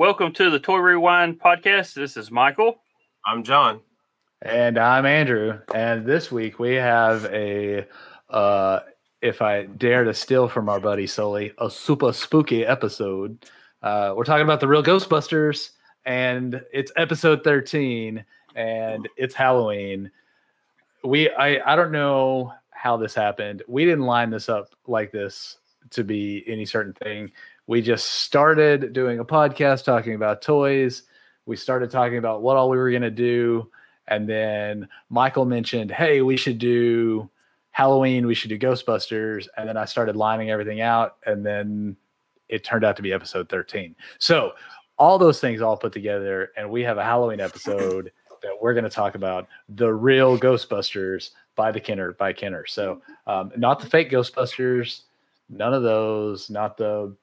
welcome to the Toy Rewind podcast. This is Michael. I'm John. And I'm Andrew. And this week we have a, uh, if I dare to steal from our buddy Sully, a super spooky episode. Uh, we're talking about the real Ghostbusters, and it's episode 13, and it's Halloween. We, I, I don't know how this happened. We didn't line this up like this to be any certain thing. We just started doing a podcast talking about toys. We started talking about what all we were going to do. And then Michael mentioned, hey, we should do Halloween, we should do Ghostbusters. And then I started lining everything out. And then it turned out to be episode 13. So all those things all put together, and we have a Halloween episode that we're going to talk about the real Ghostbusters by the Kenner by Kenner. So um, not the fake Ghostbusters, none of those, not the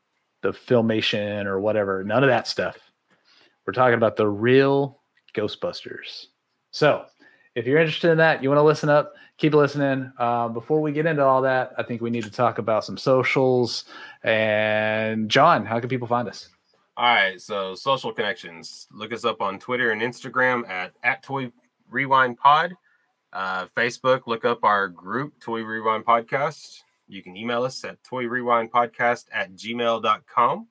the filmation or whatever, none of that stuff. We're talking about the real Ghostbusters. So if you're interested in that, you want to listen up, keep listening. Uh, before we get into all that, I think we need to talk about some socials. And John, how can people find us? All right, so social connections. Look us up on Twitter and Instagram at at Toy Rewind Pod. Uh, Facebook, look up our group, Toy Rewind Podcast. You can email us at Toy Rewind Podcast at gmail.com.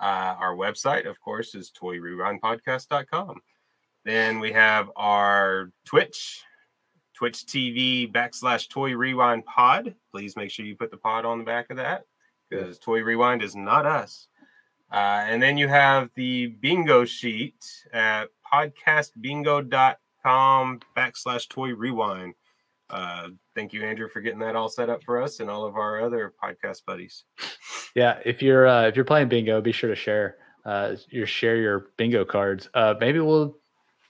Uh, our website, of course, is toyrewindpodcast.com. Then we have our Twitch, Twitch TV backslash Toy Rewind Pod. Please make sure you put the pod on the back of that because Toy Rewind is not us. Uh, and then you have the bingo sheet at podcastbingo.com backslash toy rewind. Uh, thank you, Andrew, for getting that all set up for us and all of our other podcast buddies. Yeah, if you're uh, if you're playing bingo, be sure to share uh, your share your bingo cards. Uh, maybe we'll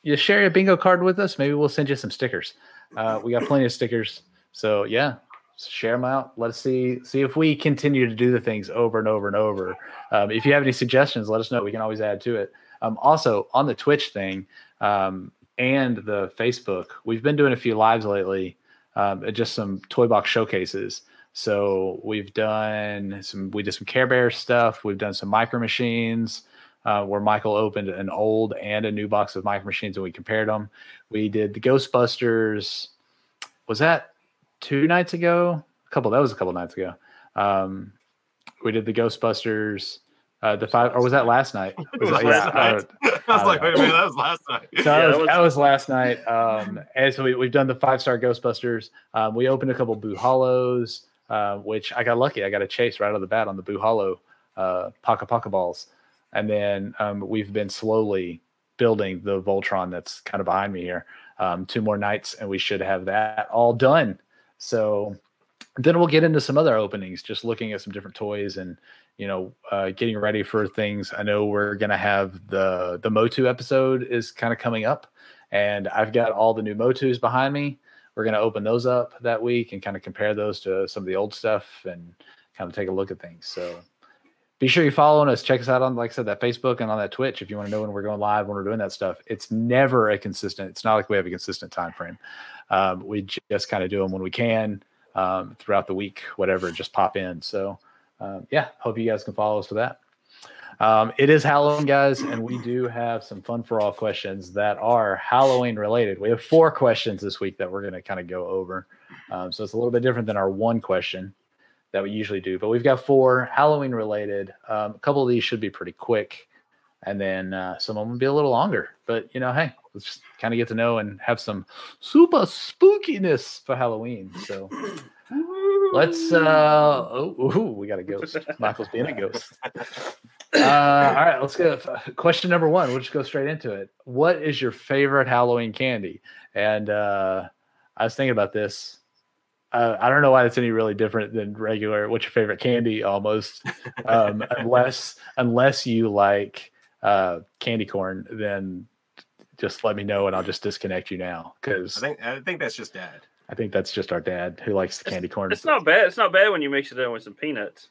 you share your bingo card with us. Maybe we'll send you some stickers. Uh, we got plenty of stickers. So yeah, share them out. Let's see see if we continue to do the things over and over and over. Um, if you have any suggestions, let us know. We can always add to it. Um, also on the Twitch thing um, and the Facebook, we've been doing a few lives lately. Um, just some toy box showcases. So we've done some. We did some Care Bear stuff. We've done some micro machines. Uh, where Michael opened an old and a new box of micro machines and we compared them. We did the Ghostbusters. Was that two nights ago? A couple. That was a couple nights ago. Um, we did the Ghostbusters. Uh, the five, or was that last night? Was Was that- last I night? don't- I was like, don't wait a minute, that was last night. so Yeah, that, was, that was- that was last night. Um, and so we, we've done the five star Ghostbusters. Um, we opened a couple Boo Hollows, uh, which I got lucky. I got a chase right out of the bat on the Boo Hollow uh, Paka Paka balls. And then um, we've been slowly building the Voltron that's kind of behind me here. Um, two more nights, and we should have that all done. So then we'll get into some other openings, just looking at some different toys and you know uh, getting ready for things. I know we're gonna have the the Motu episode is kind of coming up, and I've got all the new Motus behind me. We're gonna open those up that week and kind of compare those to some of the old stuff and kind of take a look at things. So be sure you're following us. Check us out on, like I said, that Facebook and on that Twitch if you want to know when we're going live, when we're doing that stuff. It's never a consistent. It's not like we have a consistent time frame. Um, we just kind of do them when we can um, throughout the week, whatever. Just pop in. So um, yeah, hope you guys can follow us for that. Um, it is Halloween, guys, and we do have some fun for all questions that are Halloween related. We have four questions this week that we're going to kind of go over. Um, so it's a little bit different than our one question that we usually do, but we've got four Halloween related. Um, a couple of these should be pretty quick, and then uh, some of them will be a little longer. But you know, hey, let's just kind of get to know and have some super spookiness for Halloween. So let's. uh Oh, ooh, we got a ghost. Michael's being a ghost. Uh, all right, let's go. Question number one. We'll just go straight into it. What is your favorite Halloween candy? And uh, I was thinking about this. Uh, I don't know why it's any really different than regular. What's your favorite candy? Almost, um, unless unless you like uh, candy corn, then just let me know and I'll just disconnect you now because I think I think that's just dad. I think that's just our dad who likes the candy corn. It's not bad. It's not bad when you mix it in with some peanuts.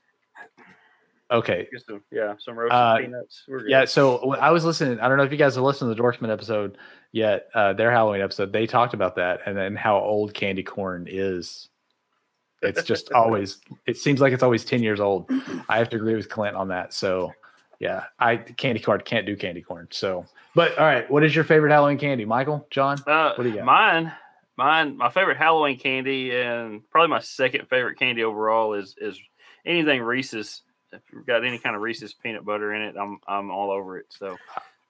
okay. Some, yeah, some roasted Uh, peanuts. We're good. Yeah, so I was listening. I don't know if you guys have listened to the Dorkman episode yet. Uh, their Halloween episode, they talked about that and then how old candy corn is. It's just always. It seems like it's always ten years old. I have to agree with Clint on that. So, yeah, I candy corn can't do candy corn. So, but all right, what is your favorite Halloween candy, Michael, John? Uh, What do you got? Mine, mine, my favorite Halloween candy, and probably my second favorite candy overall is is anything Reese's. If you've got any kind of Reese's peanut butter in it, I'm I'm all over it. So,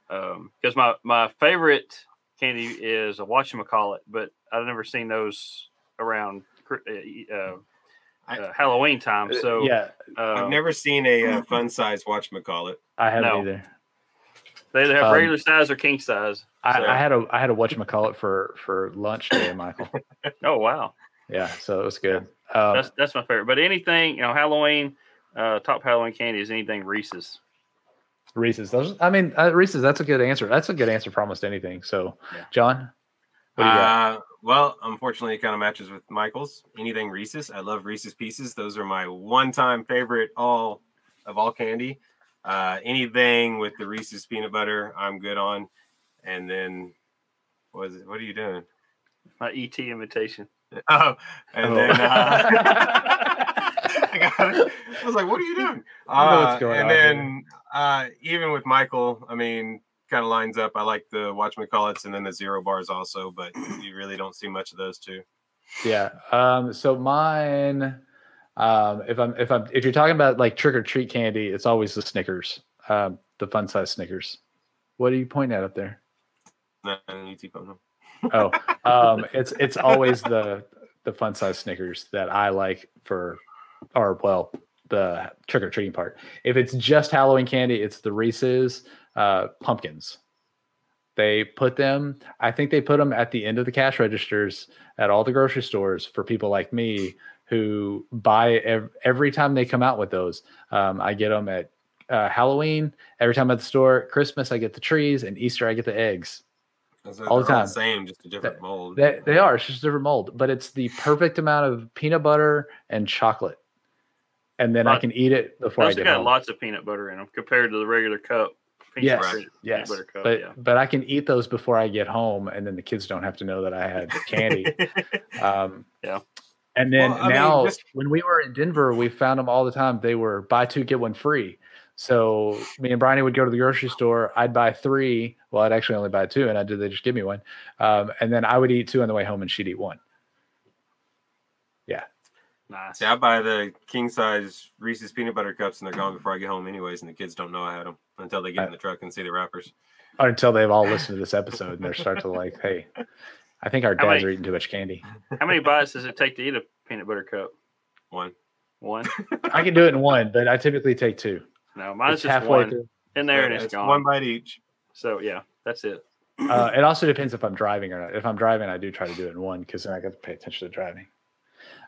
because my my favorite candy is a whatchamacallit, but I've never seen those around uh, uh, I- uh, Halloween time. So, yeah, uh, I've never seen a uh, fun size whatchamacallit. I haven't no. either. They either have um, regular size or king size. I, So- I had a I had a whatchamacallit for for lunch today, Michael. Oh wow, Yeah, so it was good. Um, that's that's my favorite. But anything you know, Halloween, uh, top Halloween candy is anything Reese's. Reese's. Those, I mean, uh, Reese's. That's a good answer. That's a good answer for almost anything. So, Yeah. John, what do you got? Uh, well, unfortunately, it kind of matches with Michael's. Anything Reese's. I love Reese's Pieces. Those are my one-time favorite all of all candy. Uh, anything with the Reese's peanut butter, I'm good on. And then, what is it? What are you doing? My ET imitation. Oh, and Oh. then uh, I got it. I was like, "What are you doing?" I know what's Uh, going and on here. then, uh, even with Michael, I mean, kind of lines up. I like the whatchamacallits and then the zero bars also, but you really don't see much of those two. Yeah. Um, so mine, um, if I'm if I'm if you're talking about like trick or treat candy, it's always the Snickers, um, the fun size Snickers. What are you pointing at up there? No, you keep on. Oh, um, it's it's always the the fun size Snickers that I like for, or well, the trick or treating part. If it's just Halloween candy, it's the Reese's uh, pumpkins. They put them. I think they put them at the end of the cash registers at all the grocery stores for people like me who buy ev- every time they come out with those. Um, I get them at uh, Halloween every time at the store. Christmas I get the trees, and Easter I get the eggs. So All the they're time. same, just a different mold. They, they are. It's just a different mold, but it's the perfect amount of peanut butter and chocolate. And then I can eat it before I get got home. lots of peanut butter in them compared to the regular cup. peanut Yes, butter- yes, butter cup. but yeah. but I can eat those before I get home, and then the kids don't have to know that I had candy. um, Yeah. And then Well, I mean, now, just- when we were in Denver, we found them all the time. They were buy two get one free. So me and Bryony would go to the grocery store. I'd buy three. Well, I'd actually only buy two, and I did. They just give me one, um, and then I would eat two on the way home, and she'd eat one. Yeah. Nice. See, I buy the king size Reese's peanut butter cups, and they're gone before I get home, anyways. And the kids don't know I had them until they get in the truck and see the wrappers. until they've all listened to this episode and they start to like, hey, I think our How dads many- are eating too much candy. How many bites does it take to eat a peanut butter cup? One. One. I can do it in one, but I typically take two. No, mine's It's just halfway one through. in there and it's, it's gone. one bite each. So yeah, that's it. Uh, it also depends if I'm driving or not. If I'm driving, I do try to do it in one because then I got to pay attention to driving.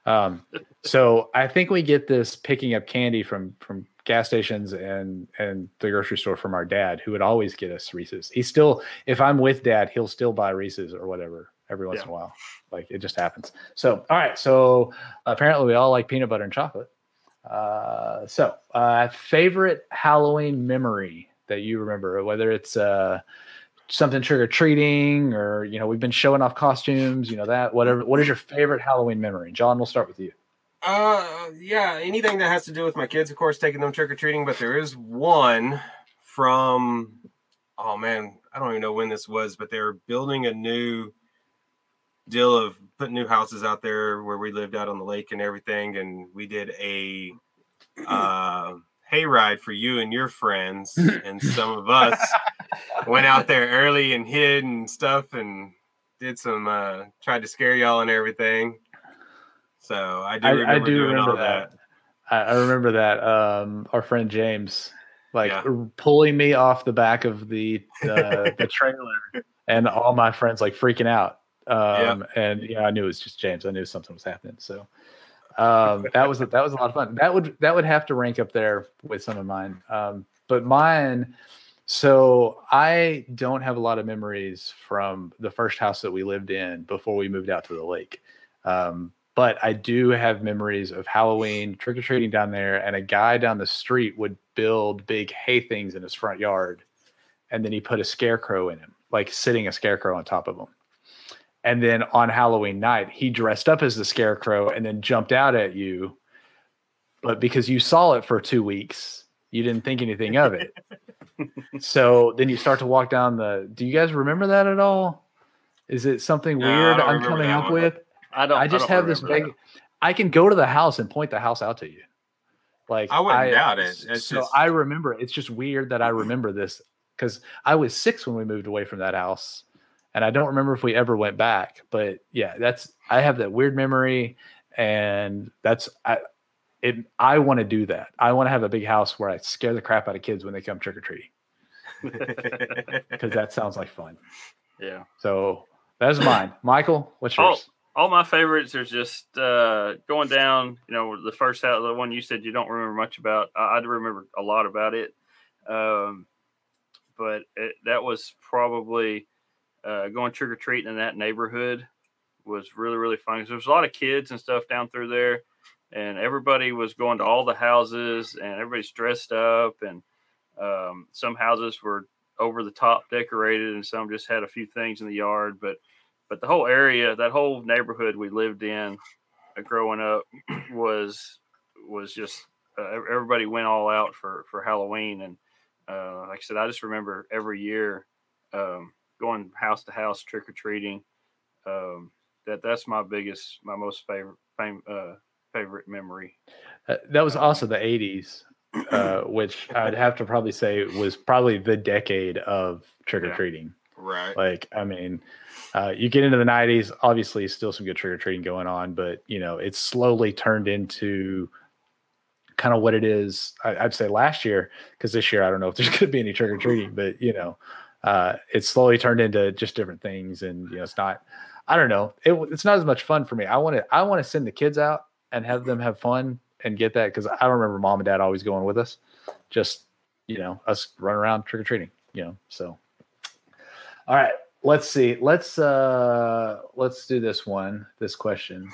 Um, so I think we get this picking up candy from from gas stations and and the grocery store from our dad, who would always get us Reese's. He still, if I'm with dad, he'll still buy Reese's or whatever every once Yeah. in a while. Like it just happens. So all right, so apparently we all like peanut butter and chocolate. Uh, so uh, favorite Halloween memory that you remember, whether it's uh something trick or treating or you know we've been showing off costumes you know that whatever what is your favorite halloween memory john we'll start with you Uh, yeah, anything that has to do with my kids, of course, taking them trick or treating. But there is one from, oh man, I don't even know when this was, but they're building a new deal of putting new houses out there where we lived out on the lake and everything, and we did a uh, hayride for you and your friends, and some of us went out there early and hid and stuff, and did some uh, tried to scare y'all and everything. So I do I- I do doing remember all that. I, I remember that um our friend james like Yeah. pulling me off the back of the uh, the trailer and all my friends like freaking out um and yeah i knew it was just james. I knew something was happening so um that was that was a lot of fun. That would that would have to rank up there with some of mine. Um but mine so i don't have a lot of memories from the first house that we lived in before we moved out to the lake. Um but I do have memories of Halloween trick or treating down there, and a guy down the street would build big hay things in his front yard, and then he put a scarecrow in him, like sitting a scarecrow on top of him. And then on Halloween night, he dressed up as the scarecrow and then jumped out at you. But because you saw it for two weeks, You didn't think anything of it. so then you start to walk down the. Do you guys remember that at all? Is it something No, weird I'm coming up one. with? I don't. I just don't have this remember big. I can go to the house and point the house out to you. Like I wouldn't doubt it. It's so just- I remember. It's just weird that I remember this because I was six when we moved away from that house, and I don't remember if we ever went back. But yeah, that's I have that weird memory, and that's I. It, I want to do that. I want to have a big house where I scare the crap out of kids when they come trick or treating because that sounds like fun. Yeah. So that's mine. Michael, what's Oh, yours? all my favorites are just uh, going down. You know, the first house, the one you said you don't remember much about. I, I do remember a lot about it, um, but it, that was probably uh, going trick or treating in that neighborhood was really really fun. 'cause there was a lot of kids and stuff down through there, and everybody was going to all the houses, and everybody's dressed up, and um, some houses were over the top decorated, and some just had a few things in the yard, but but the whole area, that whole neighborhood we lived in uh, growing up was was just uh, everybody went all out for for Halloween, and uh, like I said, I just remember every year um, going house to house trick or treating. Um, that that's my biggest, my most favorite fam- uh, favorite memory. Uh, that was also the 80s, uh, which I'd have to probably say was probably the decade of trick or treating. right. Like, I mean, uh, you get into the 90s, obviously, still some good trick or treating going on, but you know, it's slowly turned into kind of what it is. I, I'd say last year, because this year I don't know if there's going to be any trick or treating, but you know, uh, it's slowly turned into just different things, and you know, it's not. I don't know. It, it's not as much fun for me. I want to. I want to send the kids out and have them have fun and get that because I remember mom and dad always going with us. Just you know, us run around trick or treating. You know, so. All right, let's see. Let's uh let's do this one. This question: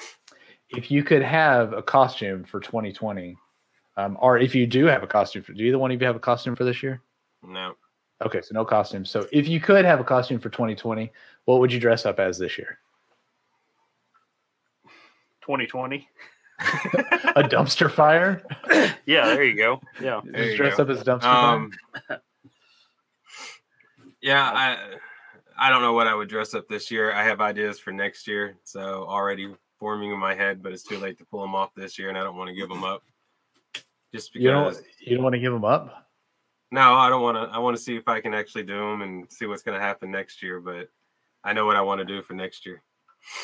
If you could have a costume for 2020, um, or if you do have a costume for, do either one of you have a costume for this year? No. Okay, so no costume. So if you could have a costume for 2020, what would you dress up as this year? 2020. A dumpster fire? Yeah, there you go. Yeah. There Just dress go. up as a dumpster Um, yeah, I I don't know what I would dress up this year. I have ideas for next year, so already forming in my head, but it's too late to pull them off this year, and I don't want to give them up. Just fire? You don't because. you don't want to give them up? No, I don't want to. I want to see if I can actually do them and see what's going to happen next year. But I know what I want to do for next year.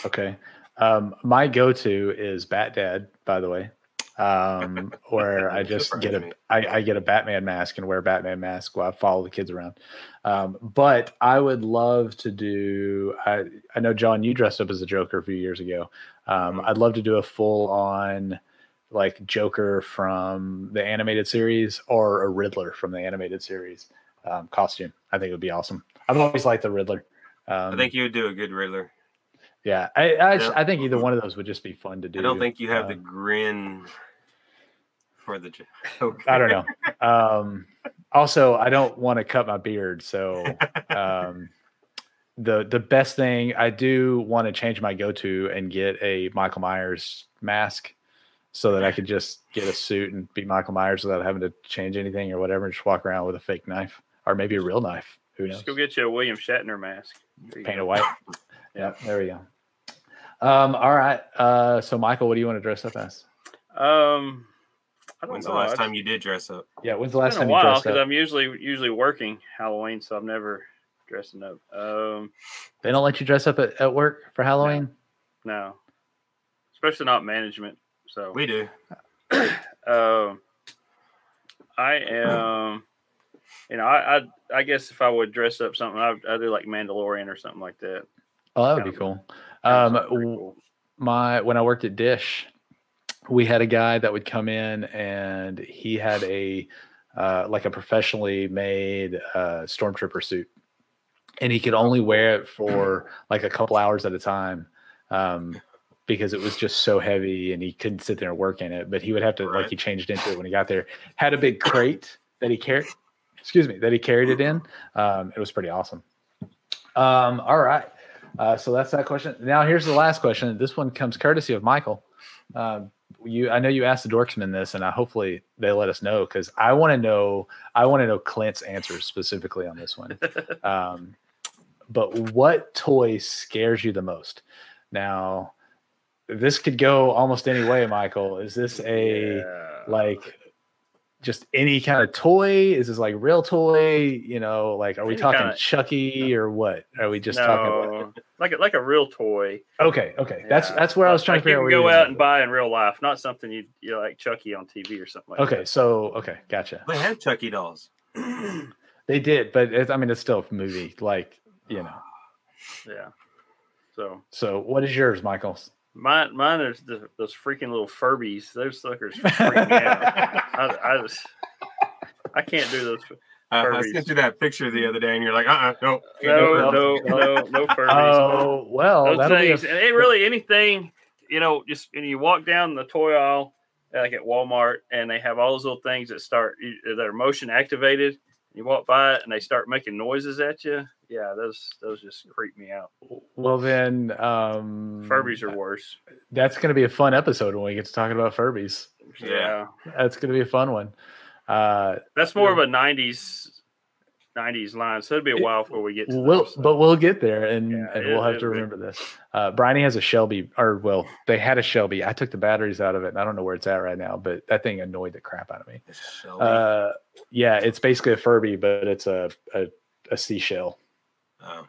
Okay. Um, my go-to is Bat Dad, by the way, um, where I just get a I, I get a Batman mask and wear a Batman mask while I follow the kids around. Um, but I would love to do. I I know John, you dressed up as a Joker a few years ago. Um, Mhm. I'd love to do a full-on like Joker from the animated series or a Riddler from the animated series um, costume. I think it would be awesome. I've always liked the Riddler. Um, I think you would do a good Riddler. yeah, I I, Yeah. I think either one of those would just be fun to do. I don't think you have the Um, grin for the joke. I don't know. Um, also, I don't want to cut my beard, so um, the the best thing I do want to change my go to and get a Michael Myers mask, so that I could just get a suit and be Michael Myers without having to change anything or whatever, and just walk around with a fake knife or maybe a real knife. Who knows? Just go get you a William Shatner mask. Paint it white. yeah, there we go. Um, all right. Uh, so Michael, what do you want to dress up as? Um, I don't When's know. the last time you did dress up? Yeah, when's the last It's time been a you while dressed because up? I'm usually usually working Halloween, so I'm never dressing up. Um, They don't let you dress up at, at work for Halloween. no, especially not management. So We do. um, I am. You know, I, I I guess if I would dress up something, I'd, I'd do like Mandalorian or something like that. Oh, that would be Kinda- cool. Kinda Um, something pretty w- cool. my when I worked at Dish, we had a guy that would come in and he had a uh, like a professionally made uh, stormtrooper suit, and he could only wear it for like a couple hours at a time. Um, because it was just so heavy and he couldn't sit there and work in it, but he would have to like he changed into it when he got there. Had a big crate that he carried, excuse me, that he carried it in. Um, it was pretty awesome. Um, all right. Uh, so that's that question. Now here's the last question. This one comes courtesy of Michael. Um, you I know you asked the dorksman this, and I hopefully they let us know because I want to know I want to know Clint's answers specifically on this one. um, but what toy scares you the most? Now, this could go almost any way, Michael. Is this a Yeah. like just any kind of toy? Is this like real toy? You know, like are we Any talking kinda- Chucky or what? Are we just talking? no, like a, like a real toy. Okay, okay, that's Yeah. that's where I was trying like to figure you out. can where go out and buy in real life, not something you you know, like Chucky on TV or something like Okay, so okay, gotcha. They had Chucky dolls. They did, but it, I mean, it's still a movie, like you know. yeah. So So, what is yours, Michael? Mine mine are the, those freaking little Furbies. Those suckers freak me out. I, I just I can't do those. Uh, I sent you that picture the other day, and you're like, uh, uh no, can't No, no, no, no Furbies. Oh well, those that'll be a, and it really anything, you know, just when you walk down the toy aisle, like at Walmart, and they have all those little things that start that are motion activated. You walk by it, and they start making noises at you. Yeah, those those just creep me out. well then. Um, Furbies are worse. That's going to be a fun episode when we get to talking about Furbies. Yeah. Yeah, That's going to be a fun one. Uh, that's more of a '90s '90s line. So it'd be a while before we get to we'll, those, so. but we'll get there, and Yeah, and it- we'll have to it'll be- remember this. Uh, Bryony has a Shelby, or well, they had a Shelby. I took the batteries out of it, and I don't know where it's at right now. But that thing annoyed the crap out of me. Uh, yeah, it's basically a Furby, but it's a a, a seashell. Oh.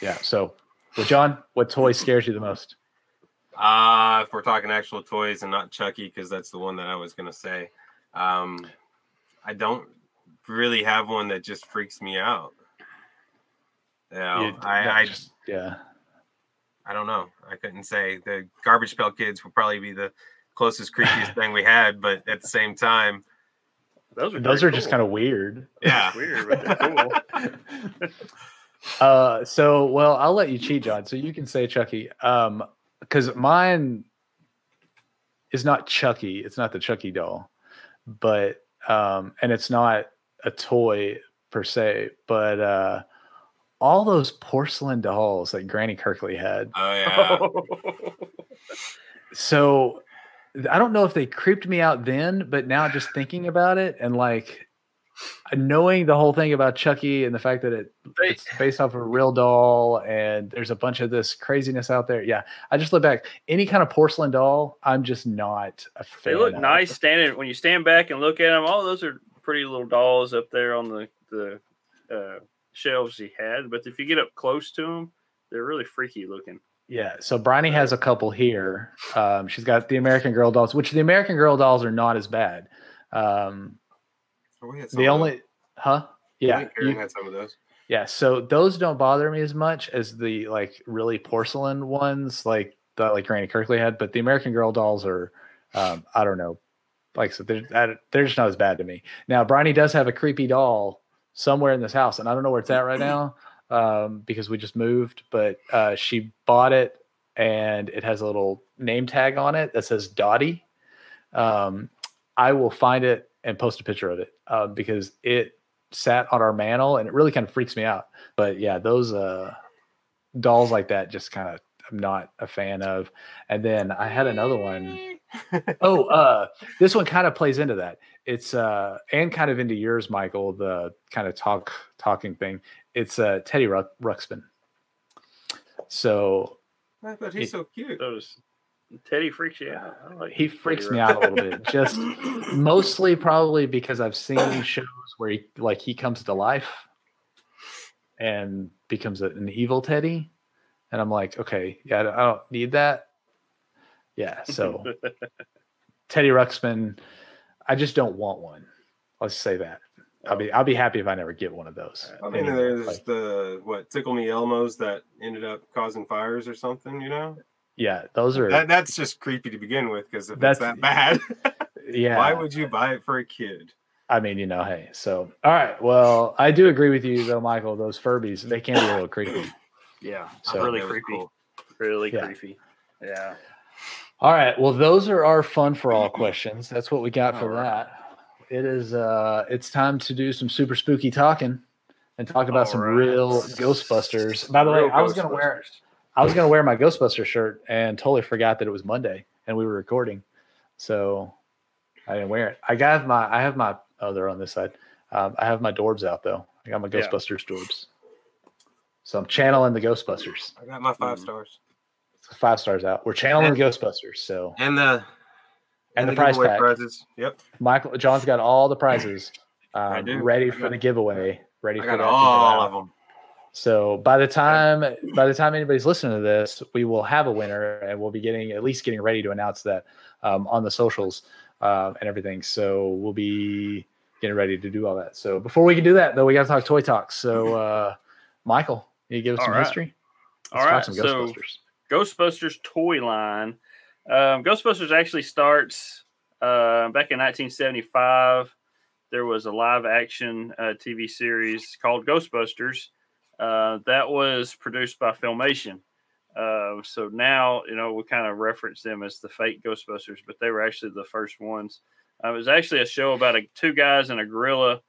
Yeah. So, well, John, what toy scares you the most? Uh, if we're talking actual toys and not Chucky, because that's the one that I was gonna say. Um, I don't really have one that just freaks me out. Yeah, You- I, that I just- yeah. I don't know. I couldn't say. The garbage pail kids would probably be the closest creepiest thing we had, but at the same time, those are Those are just kind of weird. yeah. weird, but cool. uh so well i'll let you cheat john so you can say chucky um because mine is not chucky it's not the chucky doll but um and it's not a toy per se but uh all those porcelain dolls that granny kirkley had Oh yeah. so i don't know if they creeped me out then but now just thinking about it and like knowing the whole thing about chucky and the fact that it it's based off of a real doll and there's a bunch of this craziness out there yeah i just look back any kind of porcelain doll i'm just not a fan They look of. nice standing when you stand back and look at them. Oh, those are pretty little dolls up there on the the uh, shelves he had. But if you get up close to them, they're really freaky looking. yeah so bryony has a couple here um, she's got the american girl dolls which the american girl dolls are not as bad um, We had some the only huh yeah Me you- had some of those. Yeah, so those don't bother me as much as the like really porcelain ones, like the like Granny Kirkley had. But the American Girl dolls are, um, I don't know, like so they're they're just not as bad to me. Now, Bryony does have a creepy doll somewhere in this house, and I don't know where it's at right now um, because we just moved. But uh, she bought it, and it has a little name tag on it that says Dottie. Um, I will find it and post a picture of it uh, because it sat on our mantle and it really kind of freaks me out. But yeah, those uh dolls like that just kind of I'm not a fan of. And then I had another one. Oh, uh this one kind of plays into that. It's uh and kind of into yours, Michael, the kind of talk talking thing. It's uh Teddy Ruck, Ruxpin. So But he's It- so cute. Those Teddy freaks you out. Like he Teddy freaks me Ruxpin. out a little bit. Just mostly probably because I've seen shows where he like he comes to life and becomes a- an evil Teddy, and I'm like, okay, yeah, I don't, I don't need that. Yeah, so Teddy Ruxpin, I just don't want one. Let's say that. I'll be I'll be happy if I never get one of those. I mean, anyway. there's Like, the what Tickle Me Elmos that ended up causing fires or something. You know, yeah, those are that, that's just creepy to begin with. Because if That's- it's that bad, yeah. why would you buy it for a kid? I mean, you know, hey. So, all right. Well, I do agree with you though, Michael. Those Furbies, they can be a little creepy. Yeah, So- really creepy. cool. Really Yeah. creepy. Yeah. All right. Well, those are our fun for all questions. That's what we got for All right. that. It is uh it's time to do some super spooky talking and talk about All some right. real Ghostbusters. By the way, I was gonna wear I was gonna wear my Ghostbuster shirt and totally forgot that it was Monday and we were recording. so I didn't wear it. I got my I have my other on this side. Um, I have my Dorbz out though. I got my Yeah. Ghostbusters Dorbz. So I'm channeling the Ghostbusters. I got my five Mm. stars. Five stars out. We're channeling the Ghostbusters. So And the And the prize giveaway pack. prizes. Yep. Michael John's got all the prizes um, ready I for got- the giveaway. Ready I for got that all of them. So by the time by the time anybody's listening to this, we will have a winner, and we'll be getting at least getting ready to announce that um, on the socials um, and everything. So we'll be getting ready to do all that. So before we can do that, though, we got to talk toy talk. So uh, Michael, you give us All some right. history. All Let's talk right, so Ghostbusters. Ghostbusters toy line. Um, Ghostbusters actually starts uh, back in 1975. There was a live action uh, TV series called Ghostbusters uh, that was produced by Filmation. Uh, so now, you know, we kind of reference them as the fake Ghostbusters, but they were actually the first ones. Uh, it was actually a show about a, two guys and a gorilla.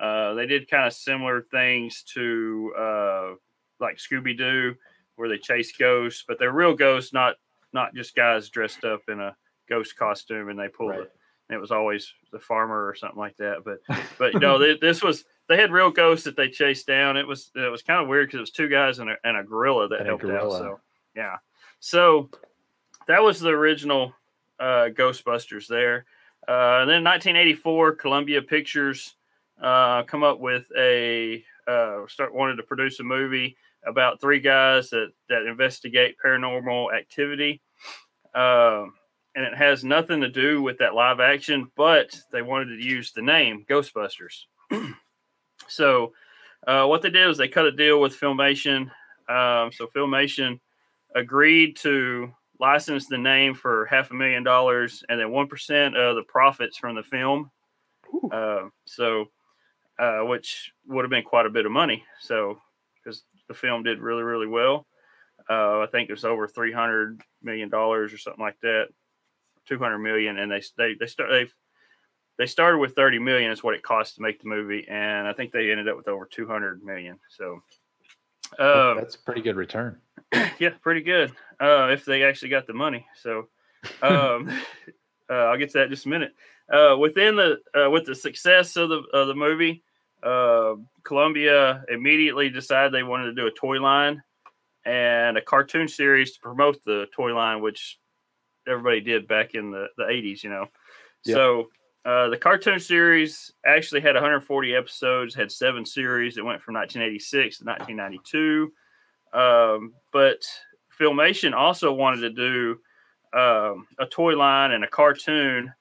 Uh, they did kind of similar things to uh, like Scooby Doo, where they chase ghosts, but they're real ghosts, not not just guys dressed up in a ghost costume and they pull Right. it. And it was always the farmer or something like that. But but you know, they, this was they had real ghosts that they chased down. It was it was kind of weird because it was two guys and a, and a gorilla that And helped out. So yeah, so that was the original uh, Ghostbusters there. Uh, and then in 1984, Columbia Pictures uh, come up with a uh, start wanted to produce a movie about three guys that that investigate paranormal activity. Um, and it has nothing to do with that live action, but they wanted to use the name Ghostbusters. so, uh, what they did was they cut a deal with Filmation. Um, so, Filmation agreed to license the name for half a million dollars and then 1% of the profits from the film. Uh, so, uh, which would have been quite a bit of money. So, the film did really, really well. Uh, I think it was over three hundred million dollars or something like that, two hundred million, and they they they start they they started with thirty million is what it cost to make the movie, and I think they ended up with over two hundred million. So, um, That's a pretty good return. yeah, pretty good. Uh, if they actually got the money. So, um, uh, I'll get to that in just a minute. Uh, within the uh, with the success of the of the movie, uh, Columbia immediately decided they wanted to do a toy line and a cartoon series to promote the toy line, which everybody did back in the the eighties. You know, Yep. so. Uh, the cartoon series actually had 140 episodes, had seven series. It went from 1986 to 1992. Um, but Filmation also wanted to do um, a toy line and a cartoon.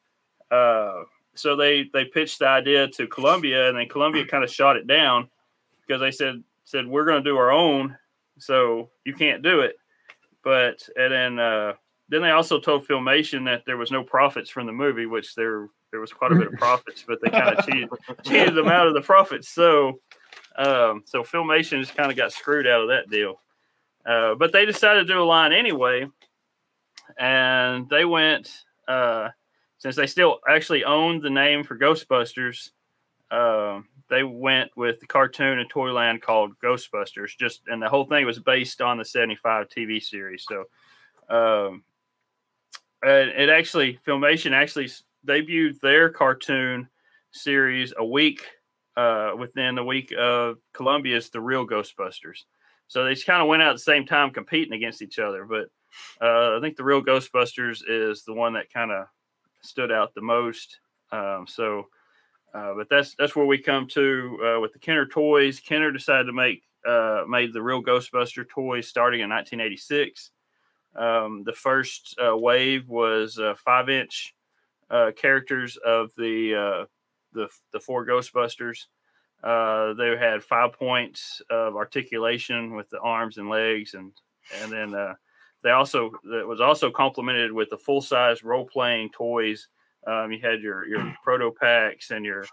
Uh, so they they pitched the idea to Columbia, and then Columbia kind of shot it down because they said said we're going to do our own, so you can't do it. But and then uh, then they also told Filmation that there was no profits from the movie, which there there was quite a bit of profits, but they kind of cheated cheated them out of the profits. So um, so Filmation just kind of got screwed out of that deal. Uh, but they decided to do a line anyway, and they went uh, since they still actually owned the name for Ghostbusters. Um, they went with the cartoon and Toyland called Ghostbusters. Just and the whole thing was based on the '75 TV series. So, um, it actually Filmation actually debuted their cartoon series a week uh, within the week of Columbia's The Real Ghostbusters. So they just kind of went out at the same time competing against each other. But uh, I think The Real Ghostbusters is the one that kind of stood out the most. Um, so, uh, but that's that's where we come to uh, with the Kenner toys. Kenner decided to make uh, made the Real Ghostbuster toys starting in 1986. Um, the first uh, wave was uh, five inch uh, characters of the the the four Ghostbusters. They had five points of articulation with the arms and legs, and and then they also it was also complemented with the full size role playing toys. Um, you had your your proto packs and your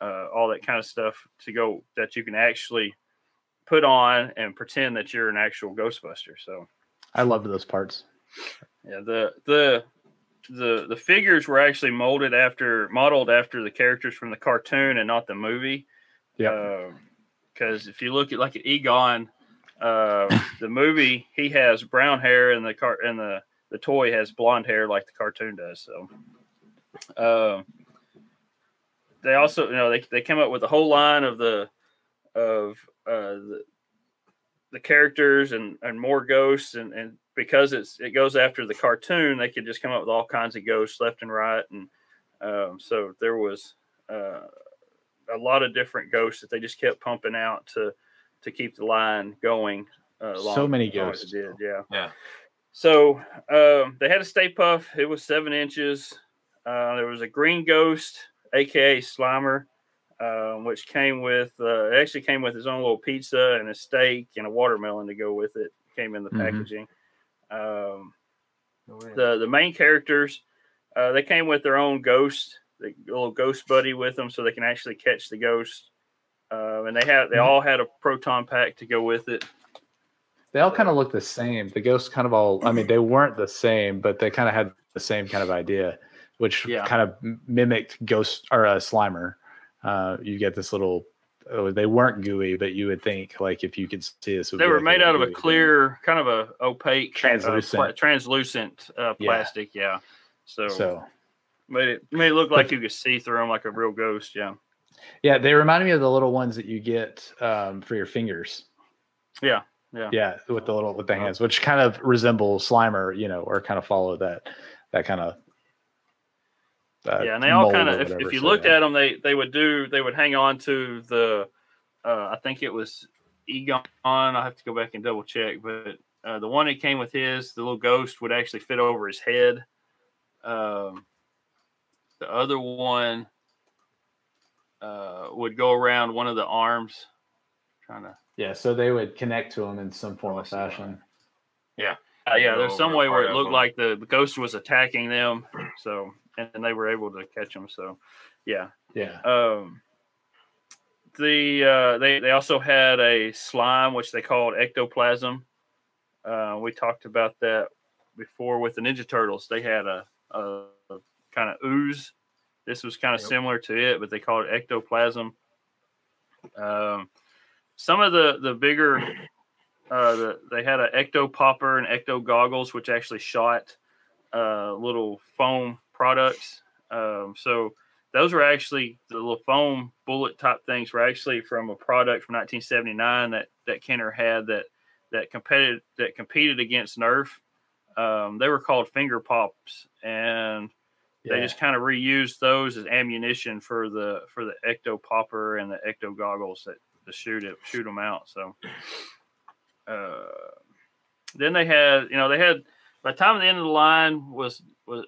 uh, all that kind of stuff to go that you can actually put on and pretend that you're an actual Ghostbuster. So I loved those parts. yeah, the the the the figures were actually molded after modeled after the characters from the cartoon and not the movie. Yeah. Because if you look at like at Egon, uh, the movie he has brown hair and the car and the the toy has blonde hair like the cartoon does. So Um, they also, you know, they, they came up with a whole line of the of uh, the, the characters and, and more ghosts and, and because it's it goes after the cartoon, they could just come up with all kinds of ghosts left and right, and um, so there was uh, a lot of different ghosts that they just kept pumping out to to keep the line going. Uh, So many as ghosts. it did, yeah. Yeah. So um, they had a Stay Puft. It was seven inches. Uh, there was a green ghost, aka Slimer, um, which came with uh, it actually came with his own little pizza and a steak and a watermelon to go with it. Came in the Mhm. packaging. Um, the the main characters uh, they came with their own ghost, the little ghost buddy with them, so they can actually catch the ghost. Uh, and they had they Mhm. all had a proton pack to go with it. They all kind of look the same. The ghosts kind of all, I mean, they weren't the same, but they kind of had the same kind of idea, which Yeah. kind of mimicked Ghost or uh, Slimer. Uh, you get this little, oh, they weren't gooey, but you would think, like, if you could see this, They were like made out of a gooey thing. clear, kind of a opaque, uh, Translucent. pla- translucent uh, Yeah. plastic. Yeah. So, So, made it made it look like you could see through them like a real ghost. Yeah. Yeah, they reminded me of the little ones that you get um, for your fingers. Yeah. Yeah. Yeah, with the little with the Oh. hands, which kind of resemble Slimer, you know, or kind of follow that that kind of. uh, yeah, and they all kind of, if, if you so, looked yeah. at them, they they would do, they would hang on to the, uh, I think it was Egon. I have to go back and double check, but uh, the one that came with his, the little ghost would actually fit over his head. Um, the other one uh, would go around one of the arms. trying to, Yeah, so they would connect to them in some form I of fashion. uh, yeah, there's some way where it looked like the, the ghost was attacking them. So, and they were able to catch them. So, yeah. Yeah. Um, the uh, they they also had a slime which they called ectoplasm. Uh, we talked about that before with the Ninja Turtles. They had a, a, kind of ooze. This was kind of Yep. similar to it, but they called it ectoplasm. Um, some of the the bigger uh, the, they had an ecto popper and ecto goggles, which actually shot uh, little foam products. Um, so those were actually the little foam bullet type things were actually from a product from 1979 that that Kenner had that that competed that competed against Nerf. Um, they were called finger pops, and they just kind of reused those as ammunition for the for the ecto popper and the ecto goggles that to shoot it shoot them out. So uh, then they had you know they had by the time the end of the line was was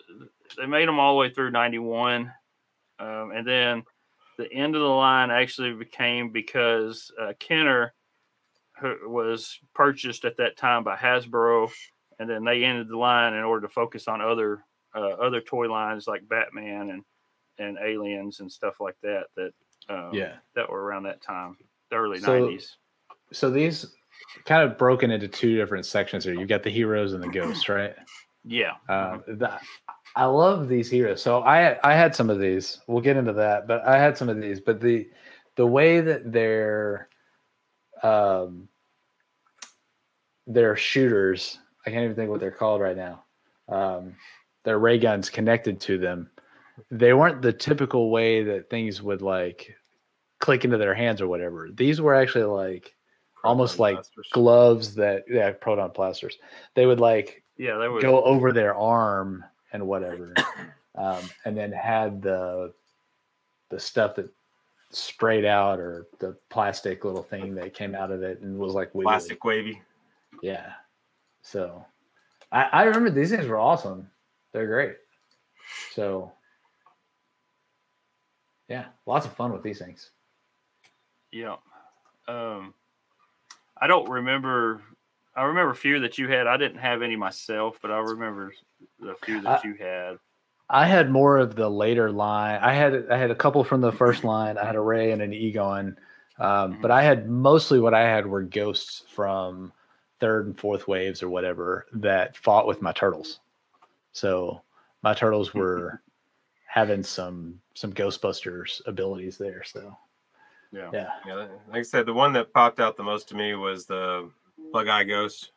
they made them all the way through 91 um, and then the end of the line actually became because uh, Kenner was purchased at that time by Hasbro and then they ended the line in order to focus on other uh, other toy lines like Batman and and aliens and stuff like that that um, Yeah. that were around that time the early So- 90s So these kind of broken into two different sections here. You've got the heroes and the ghosts, right? yeah Uh, the, I love these heroes. So I I had some of these. We'll get into that, but I had some of these. But the the way that they're um their shooters, I can't even think what they're called right now. Um, their ray guns connected to them. They weren't the typical way that things would like click into their hands or whatever. These were actually like almost like gloves that yeah proton plasters. They would like yeah they were go over their arm and whatever, um, and then had the the stuff that sprayed out or the plastic little thing that came out of it and was like wiggly. plastic wavy. Yeah. So I, I remember these things were awesome. They're great. So yeah, lots of fun with these things. Yeah. Um, I don't remember. I remember a few that you had. I didn't have any myself, but I remember the few that I- you had. I had more of the later line. I had I had a couple from the first line. I had a Ray and an Egon, um, but I had mostly what I had were ghosts from third and fourth waves or whatever that fought with my turtles. So my turtles were having some some Ghostbusters abilities there. So Yeah. yeah, Yeah, like I said, the one that popped out the most to me was the Bug Eye Ghost,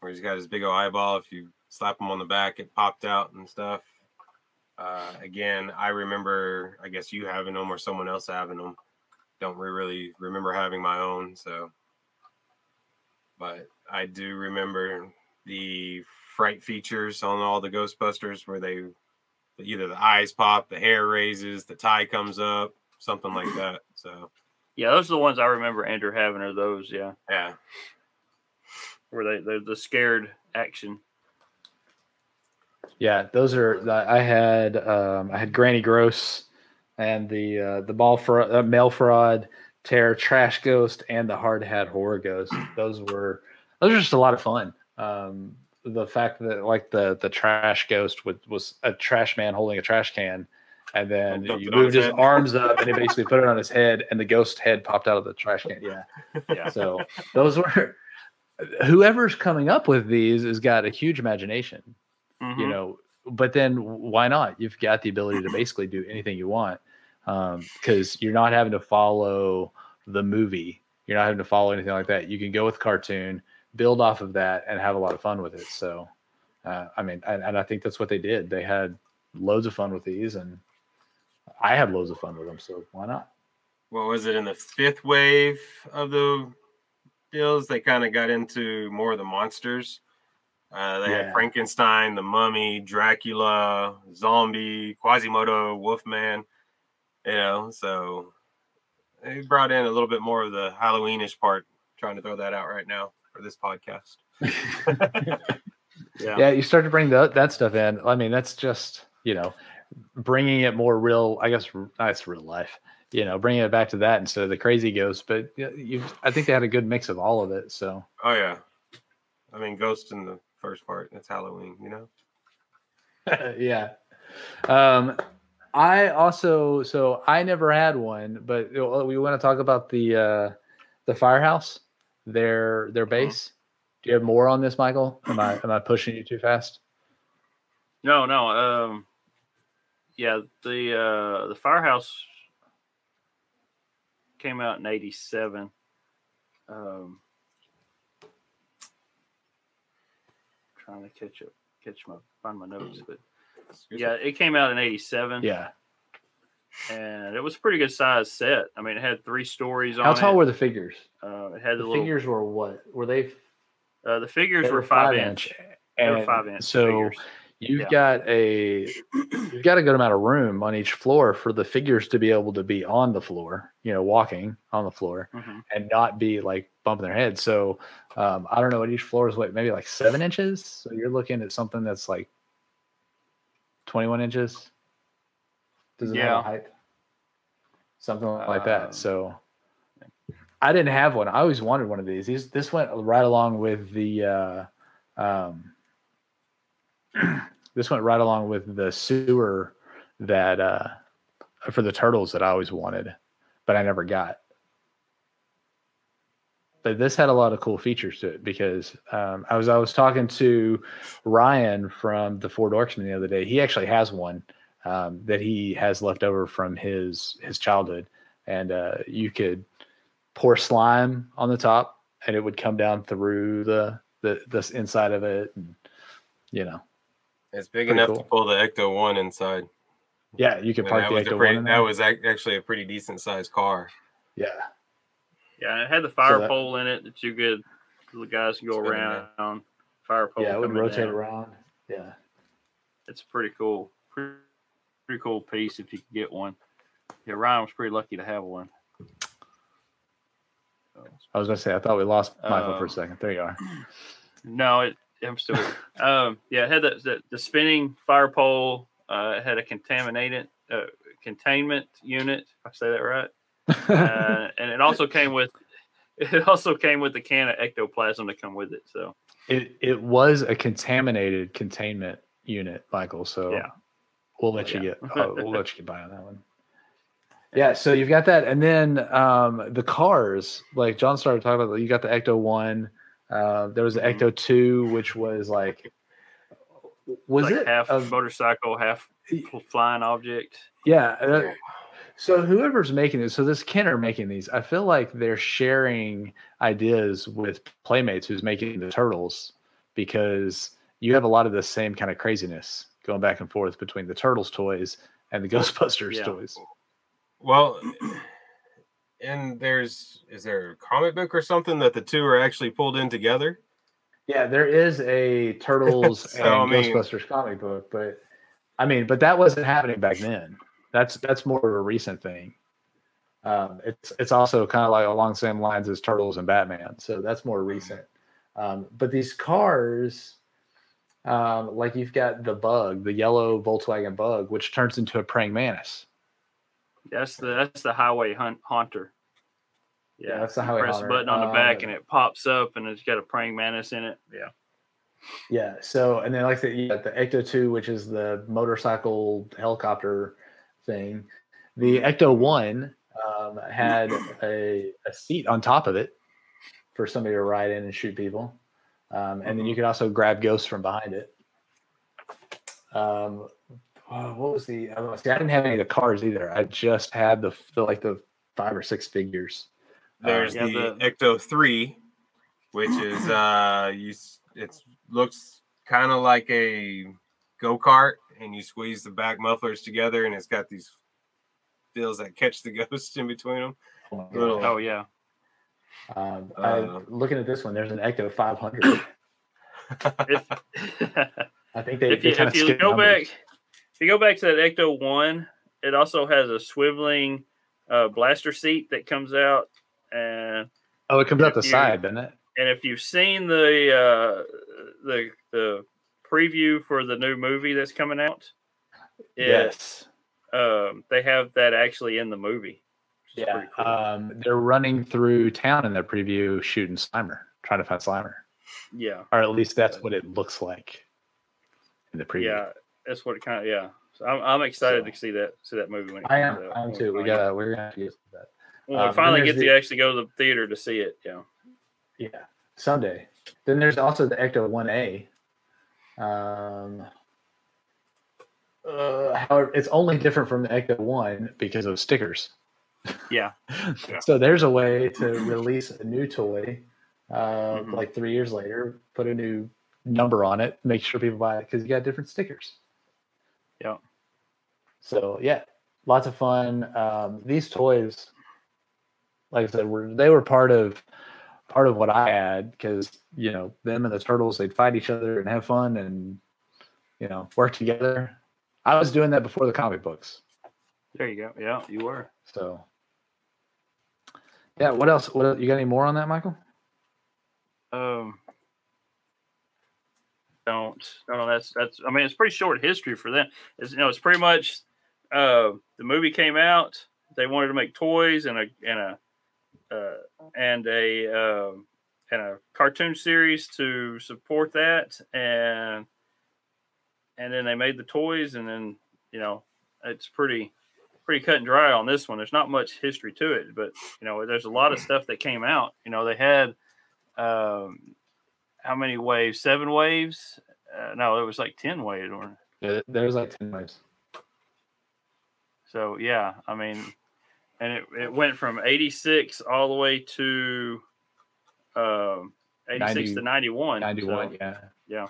where he's got his big old eyeball. If you slap him on the back, it popped out and stuff. Uh, again, I remember. I guess you having them or someone else having them. Don't really remember having my own. So, but I do remember the fright features on all the Ghostbusters where they either the eyes pop, the hair raises, the tie comes up, something like that. So Yeah, those are the ones I remember Andrew having. Are those? Yeah, yeah, where they they're the scared action. Yeah, those are. I had um, I had Granny Gross and the uh, the ball fraud, uh, mail fraud, terror, trash ghost, and the hard hat horror ghost. Those were those are just a lot of fun. Um, the fact that like the the trash ghost was was a trash man holding a trash can, and then Dumped you it moved his his head. arms up and he basically put it on his head, and the ghost head popped out of the trash can. Yeah, Yeah, so those were. Whoever's coming up with these has got a huge imagination you Mhm. know but then why not you've got the ability to basically do anything you want because you're not having to follow the movie you're not having to follow anything like that you can go with cartoon build off of that and have a lot of fun with it so uh, i mean and, and i think that's what they did they had loads of fun with these and i had loads of fun with them so why not what was it in the fifth wave of the deals? They kind of got into more of the monsters. Uh, they Yeah. had Frankenstein, the Mummy, Dracula, Zombie, Quasimodo, Wolfman. You know, so they brought in a little bit more of the Halloweenish part. Trying to throw that out right now for this podcast. yeah, yeah you start to bring the, that stuff in i mean that's just you know bringing it more real i guess that's real life you know bringing it back to that instead of the crazy ghost but you i think they had a good mix of all of it so Oh yeah, I mean, Ghost in the first part. It's Halloween, you know. yeah um i also so i never had one but we want to talk about the uh the firehouse their their base do you have more on this michael am i am i pushing you too fast No, no. Um, yeah, the uh, the firehouse came out in '87. Um, trying to catch up, catch my find my notes, but yeah, it came out in '87. yeah and it was a pretty good size set. I mean, it had three stories on it. how tall it. were the figures uh, it had the, the little figures were what were they Uh, the figures They were five, inch. They were and five inch. So figures. you've Yeah. got a you've got a good amount of room on each floor for the figures to be able to be on the floor, you know, walking on the floor Mhm. and not be like bumping their head. So um, I don't know what each floor is what maybe like seven inches. So you're looking at something that's like 21 inches. Does it have Yeah. a height? Something like Um, that. So I didn't have one. I always wanted one of these. These this went right along with the uh, um, this went right along with the sewer that uh, for the turtles that I always wanted, but I never got. But this had a lot of cool features to it because um, I was I was talking to Ryan from the Four Dorksmen the other day. He actually has one um, that he has left over from his his childhood, and uh, you could pour slime on the top, and it would come down through the the this inside of it, and you know, It's big enough cool. to pull the Ecto One inside. yeah, you could And park that the was, Ecto one that there. was actually a pretty decent sized car. yeah, Yeah, it had the fire that- pole in it that you could the guys can go around. Fire pole. yeah, it would rotate down. around. Yeah, It's pretty cool. Pretty, pretty cool piece if you could get one. Yeah, Ryan was pretty lucky to have one. So, I was gonna say I thought we lost Michael for a Um, second. There you are. No, it, I'm still. um, yeah, it had the, the, the spinning fire pole. Uh, it had a contaminated uh, containment unit. If I say that right, uh, and it also came with it also came with the can of ectoplasm to come with it. So It it was a contaminated containment unit, Michael. So Yeah. We'll let you Yeah. get uh, we'll let you get by on that one. Yeah, so you've got that, and then um, the cars, like John started talking about. You got the Ecto one. Uh, there was the Mhm. Ecto two, which was like, was like it half a- motorcycle, half flying object? Yeah. uh, so whoever's making this, so this Kenner making these, I feel like they're sharing ideas with Playmates, who's making the turtles, because you have a lot of the same kind of craziness going back and forth between the Turtles toys and the Ghostbusters Yeah. toys. Well, and there's is there a comic book or something that the two are actually pulled in together? Yeah, there is a Turtles So, and I mean- Ghostbusters comic book, but I mean, but that wasn't happening back then. That's that's more of a recent thing. Um, it's it's also kind of like along the same lines as Turtles and Batman, so that's more recent. Um, but these cars, um, like you've got the Bug, the yellow Volkswagen Bug, which turns into a praying mantis. That's the that's the highway hunt haunter. Yeah, Yeah, that's the you highway press haunter. a button on the back Uh, and it pops up and it's got a praying mantis in it. Yeah. Yeah. So, and then like the yeah, the Ecto Two, which is the motorcycle helicopter thing. The Ecto One um, had a, a seat on top of it for somebody to ride in and shoot people, um, and then you can also grab ghosts from behind it. Um, oh, what was the? I, don't know, see, I didn't have any of the cars either. I just had the, the like the five or six figures. There's yeah, the, the- Ecto Three, which is uh, you it looks kind of like a go kart, and you squeeze the back mufflers together, and it's got these wheels that catch the ghost in between them. Oh, Little- Oh yeah. Um, Uh, I, looking at this one, there's an Ecto 500. If, I think they, if they you, if you go numbers. back, if you go back to that Ecto One, it also has a swiveling uh, blaster seat that comes out, and Oh, it comes out the you- side, doesn't it? and if you've seen the uh, the the preview for the new movie that's coming out, it, Yes. um, they have that actually in the movie. Yeah. cool. Um, they're running through town in their preview shooting Slimer, trying to find Slimer. yeah, Or at least that's what it looks like in the preview. yeah, that's what it kind of yeah. So I'm, I'm excited So- to see that see that movie when it I am, comes out. I am too. We got we're gonna have to get that. when um, we finally get the- to actually go to the theater to see it. Yeah, Yeah. Someday. Then there's also the Ecto 1A. Um uh, however, it's only different from the Ecto 1 because of stickers. Yeah, Yeah. So there's a way to release a new toy, uh, Mhm. like three years later, put a new number on it, make sure people buy it because you got different stickers. Yeah. So yeah, lots of fun. Um, these toys, like I said, were they were part of part of what I had because you know them and the turtles they'd fight each other and have fun and you know work together. I was doing that before the comic books. there you go. Yeah, you were. So, yeah. What else? What you got any more on that, Michael? Um, don't no no that's that's I mean it's pretty short history for them. It's you know it's pretty much uh the movie came out. They wanted to make toys and a and a uh, and a um and a cartoon series to support that and and then they made the toys and then you know it's pretty pretty cut and dry on this one. There's not much history to it, but you know there's a lot of stuff that came out. You know they had um how many waves? Seven waves? Uh, no, it was like ten waves. Or, Yeah, there's like ten waves. so yeah, I mean, and it, it went from eighty six all the way to um, eighty six 90 to ninety one. Ninety-one. yeah, yeah.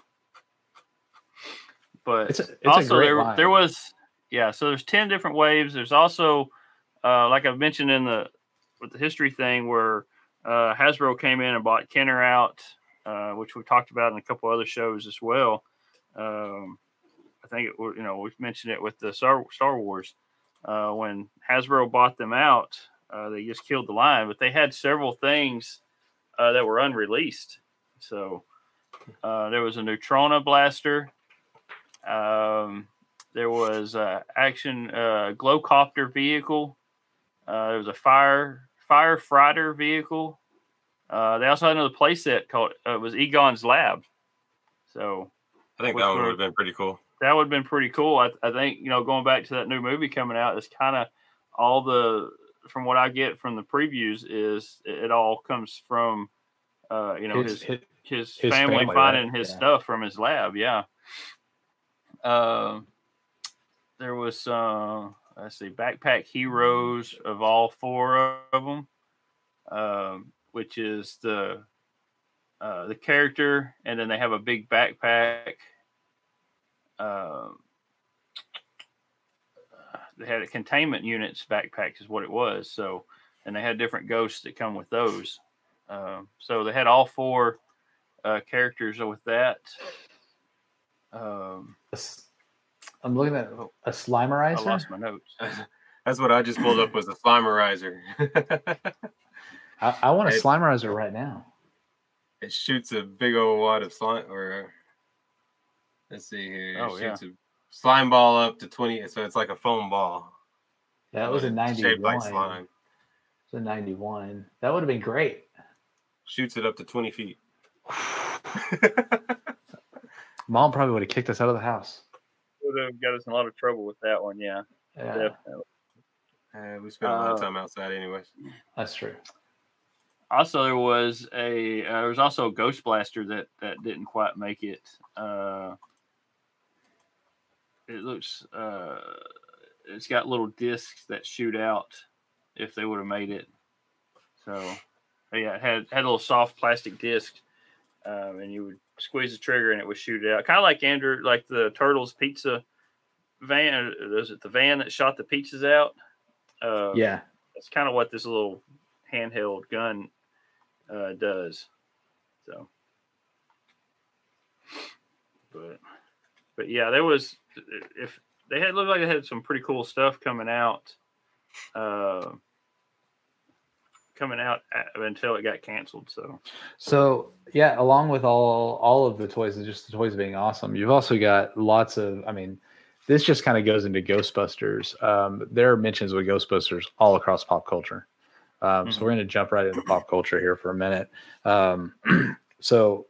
But it's a, it's also there line. there was yeah. So there's ten different waves. There's also uh, like I've mentioned in the with the history thing where uh, Hasbro came in and bought Kenner out, uh, which we talked about in a couple other shows as well. Um, I think it, you know we've mentioned it with the Star, Wars uh, when Hasbro bought them out. Uh, they just killed the line, but they had several things uh, that were unreleased. So uh, there was a Neutrona blaster. Um, there was a action uh, glowcopter vehicle. Uh, there was a fire firefighter vehicle. Uh, they also had another playset called uh, it was Egon's Lab. So I think that one would have been pretty cool. that would have been pretty cool. I, I think you know going back to that new movie coming out, it's kind of all the from what I get from the previews is it, it all comes from uh, you know his, his his, his, his family, family, finding right? his Yeah. stuff from his lab. Yeah. Um, there was uh, let's see, backpack heroes of all four of them, um, which is the uh, the character, and then they have a big backpack. Um, they had a containment units backpacks is what it was. So and they had different ghosts that come with those. Um, so they had all four uh, characters with that. Um, I'm looking at a Slimerizer. I lost my notes. That's what I just pulled up was a Slimerizer. I, I want a Hey. Slimerizer right now. it shoots a big old wad of slime or let's see here. It Oh, yeah. a slime ball up to 20 so it's like a foam ball. That was a but it's shaped like slime. It was a 91. That would have been great. Shoots it up to 20 feet. Mom probably would have kicked us out of the house. Would have got us in a lot of trouble with that one. Yeah, Yeah, definitely. Uh, we spent a lot of Uh, time outside anyways. that's true. Also, there was a uh, there was also a Ghost Blaster that that didn't quite make it. Uh, it looks uh, it's got little discs that shoot out if they would have made it. So yeah, it had had a little soft plastic disc, um, and you would squeeze the trigger and it would shoot it out, kind of like Andrew, like the Turtles pizza van. Was it the van that shot the pizzas out? Uh, Yeah. that's kind of what this little handheld gun uh, does. So, but but yeah, there was if they had looked like they had some pretty cool stuff coming out, uh, coming out a- until it got canceled. So So yeah, along with all all of the toys and just the toys being awesome, you've also got lots of. I mean, this just kind of goes into Ghostbusters. Um, there are mentions with Ghostbusters all across pop culture. Um, So Mhm. we're going to jump right into pop culture here for a minute. Um, so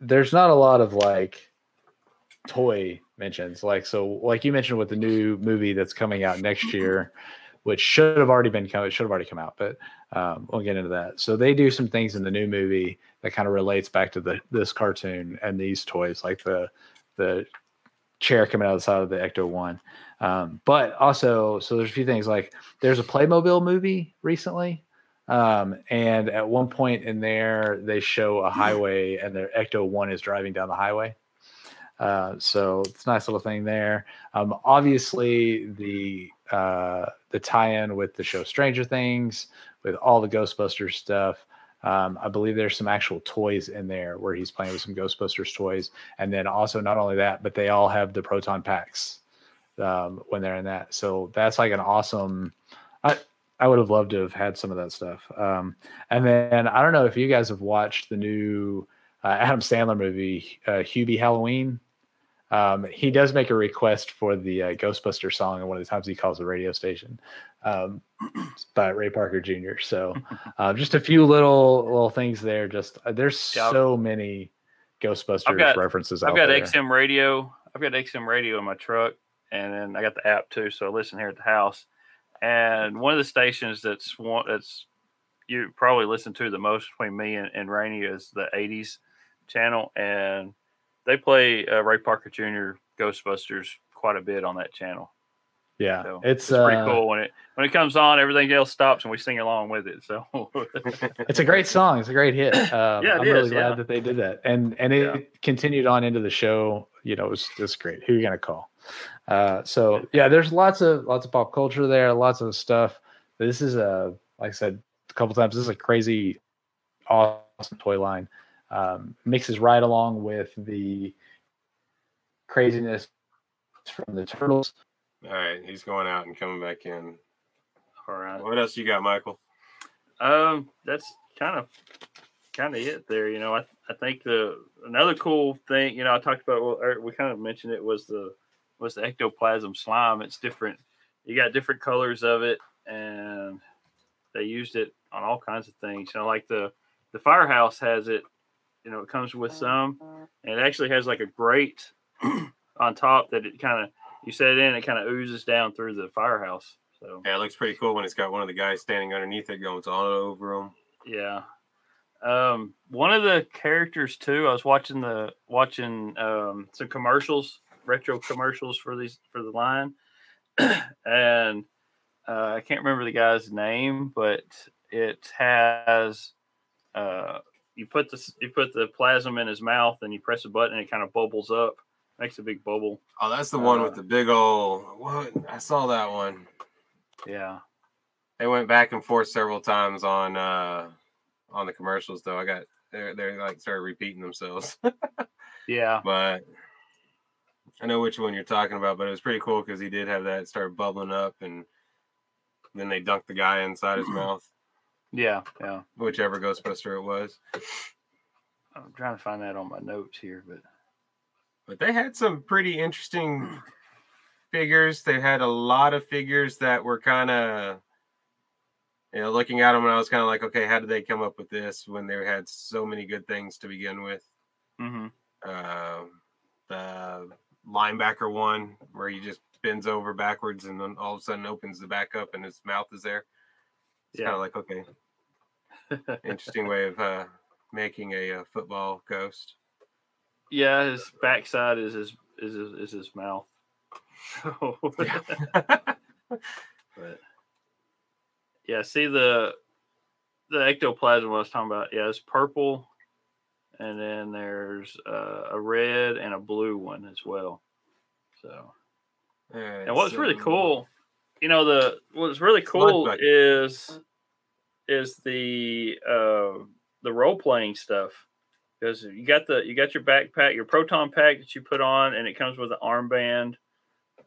there's not a lot of like toy mentions, like so, like you mentioned with the new movie that's coming out next year, which should have already been come. It should have already come out, but um, we'll get into that. So they do some things in the new movie that kind of relates back to the this cartoon and these toys, like the the chair coming out of the side of the Ecto One. Um, but also, so there's a few things like there's a Playmobil movie recently, um, and at one point in there they show a highway and the Ecto One is driving down the highway. Uh, so it's a nice little thing there. Um, obviously, the uh, the tie-in with the show Stranger Things, with all the Ghostbusters stuff. Um, I believe there's some actual toys in there where he's playing with some Ghostbusters toys, and then also not only that, but they all have the proton packs um, when they're in that. So that's like an awesome. I I would have loved to have had some of that stuff. Um, and then I don't know if you guys have watched the new uh, Adam Sandler movie, uh, Hubie Halloween. Um, he does make a request for the uh, Ghostbuster song, and one of the times he calls the radio station um, by Ray Parker Jr. So, uh, just a few little little things there. Just uh, there's Yeah, so many Ghostbusters got- references I've got there. XM radio. I've got XM radio in my truck, and then I got the app too. So I listen here at the house. And one of the stations that's one that's you probably listen to the most between me and, and Rainey is the '80s channel, and they play uh, Ray Parker Jr. Ghostbusters quite a bit on that channel. yeah, So it's, pretty uh, cool when it when it comes on. Everything else stops and we sing along with it. So It's a great song. It's a great hit. Um, Yeah, I'm really is, glad that they did that, and and it Yeah. continued on into the show. You know, it was it's great. Who are you gonna call? Uh, so yeah, there's lots of lots of pop culture there, lots of stuff. This is a like I said a couple times. This is a crazy, awesome toy line. Um, mixes right along with the craziness from the turtles. All right, he's going out and coming back in. all right. What else you got, Michael? Um, that's kind of kind of it there. You know, I I think the another cool thing, you know, I talked about well, or we kind of mentioned it was the was the ectoplasm slime. It's different. You got different colors of it, and they used it on all kinds of things. You know, like the the firehouse has it. You know, it comes with some, and it actually has like a grate on top that it kind of you set it in, it kind of oozes down through the firehouse. So Yeah, it looks pretty cool when it's got one of the guys standing underneath it going all over him. Yeah. Um, one of the characters too, I was watching the watching um some commercials, retro commercials for these for the line. and uh, I can't remember the guy's name, but it has uh you put the you put the plasma in his mouth and you press a button and it kind of bubbles up makes a big bubble. Oh, that's the one with Uh, the big old. What? I saw that one. Yeah. They went back and forth several times on uh on the commercials though. I got they're they like started repeating themselves. Yeah. but I know which one you're talking about, but it was pretty cool because he did have that start bubbling up and then they dunked the guy inside his mouth, Yeah. Yeah. whichever Ghostbuster it was. I'm trying to find that on my notes here, but But they had some pretty interesting figures. They had a lot of figures that were kind of, you know, looking at them, and I was kind of like, okay, how did they come up with this when they had so many good things to begin with? Mm-hmm. Uh, the linebacker one where he just bends over backwards and then all of a sudden opens the back up and his mouth is there. It's kind Yeah. of like, okay, interesting way of uh, making a, uh football ghost. yeah, his backside is his is his, is his mouth. but yeah, see the the ectoplasm I was talking about. Yeah, it's purple, and then there's uh, a red and a blue one as well. So, and what's really um, cool, you know, the what's really cool is is the uh, the role playing stuff because you got the you got your backpack, your proton pack that you put on, and it comes with an armband,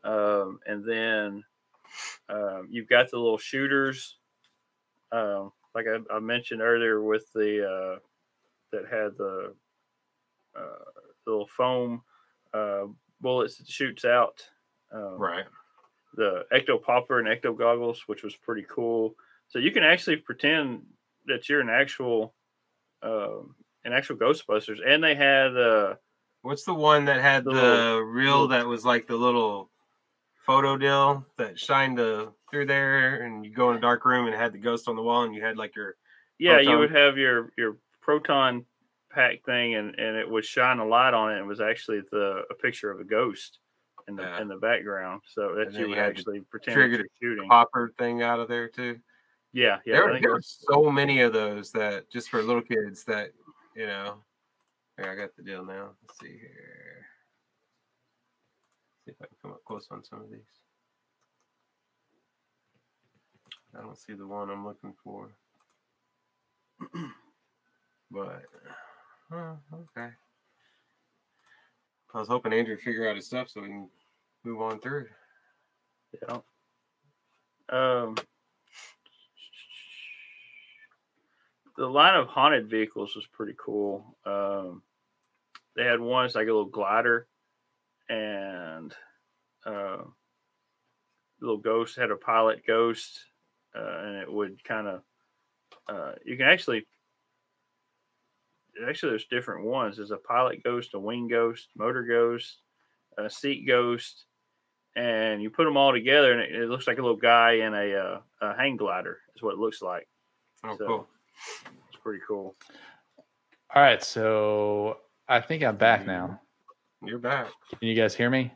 um, and then um, you've got the little shooters, um, like I, I mentioned earlier with the uh, that had the uh, little foam uh, bullets that shoots out. Um, Right. The ecto popper and ecto goggles, which was pretty cool. So you can actually pretend that you're an actual, um, an actual Ghostbusters, and they had uh, What's the one that had The the, little- reel that was like the little photo deal that shined the through there, and you go in a dark room and had the ghost on the wall, and you had like your yeah, you would have your your proton pack thing, and and it would shine a light on it. It was actually the a picture of a ghost in the Yeah. in the background, so that you actually pretend trigger you're shooting. popper thing out of there too. Yeah, yeah. there, there were so many of those that just for little kids that you know. Here, I got the deal now. Let's see here. See if I can come up close on some of these. I don't see the one I'm looking for. but oh, okay. I was hoping Andrew figure out his stuff so we can move on through. Yeah. Um, the line of haunted vehicles was pretty cool. Um, they had one, it's like a little glider, and uh, little ghost had a pilot ghost, uh, and it would kind of. Uh, you can actually. Actually, there's different ones. There's a pilot ghost, a wing ghost, motor ghost, a seat ghost, and you put them all together, and it, it looks like a little guy in a, uh, a hang glider. Is what it looks like. Oh, So- cool. It's pretty cool. All right, so I think I'm back now. You're back. Can you guys hear me?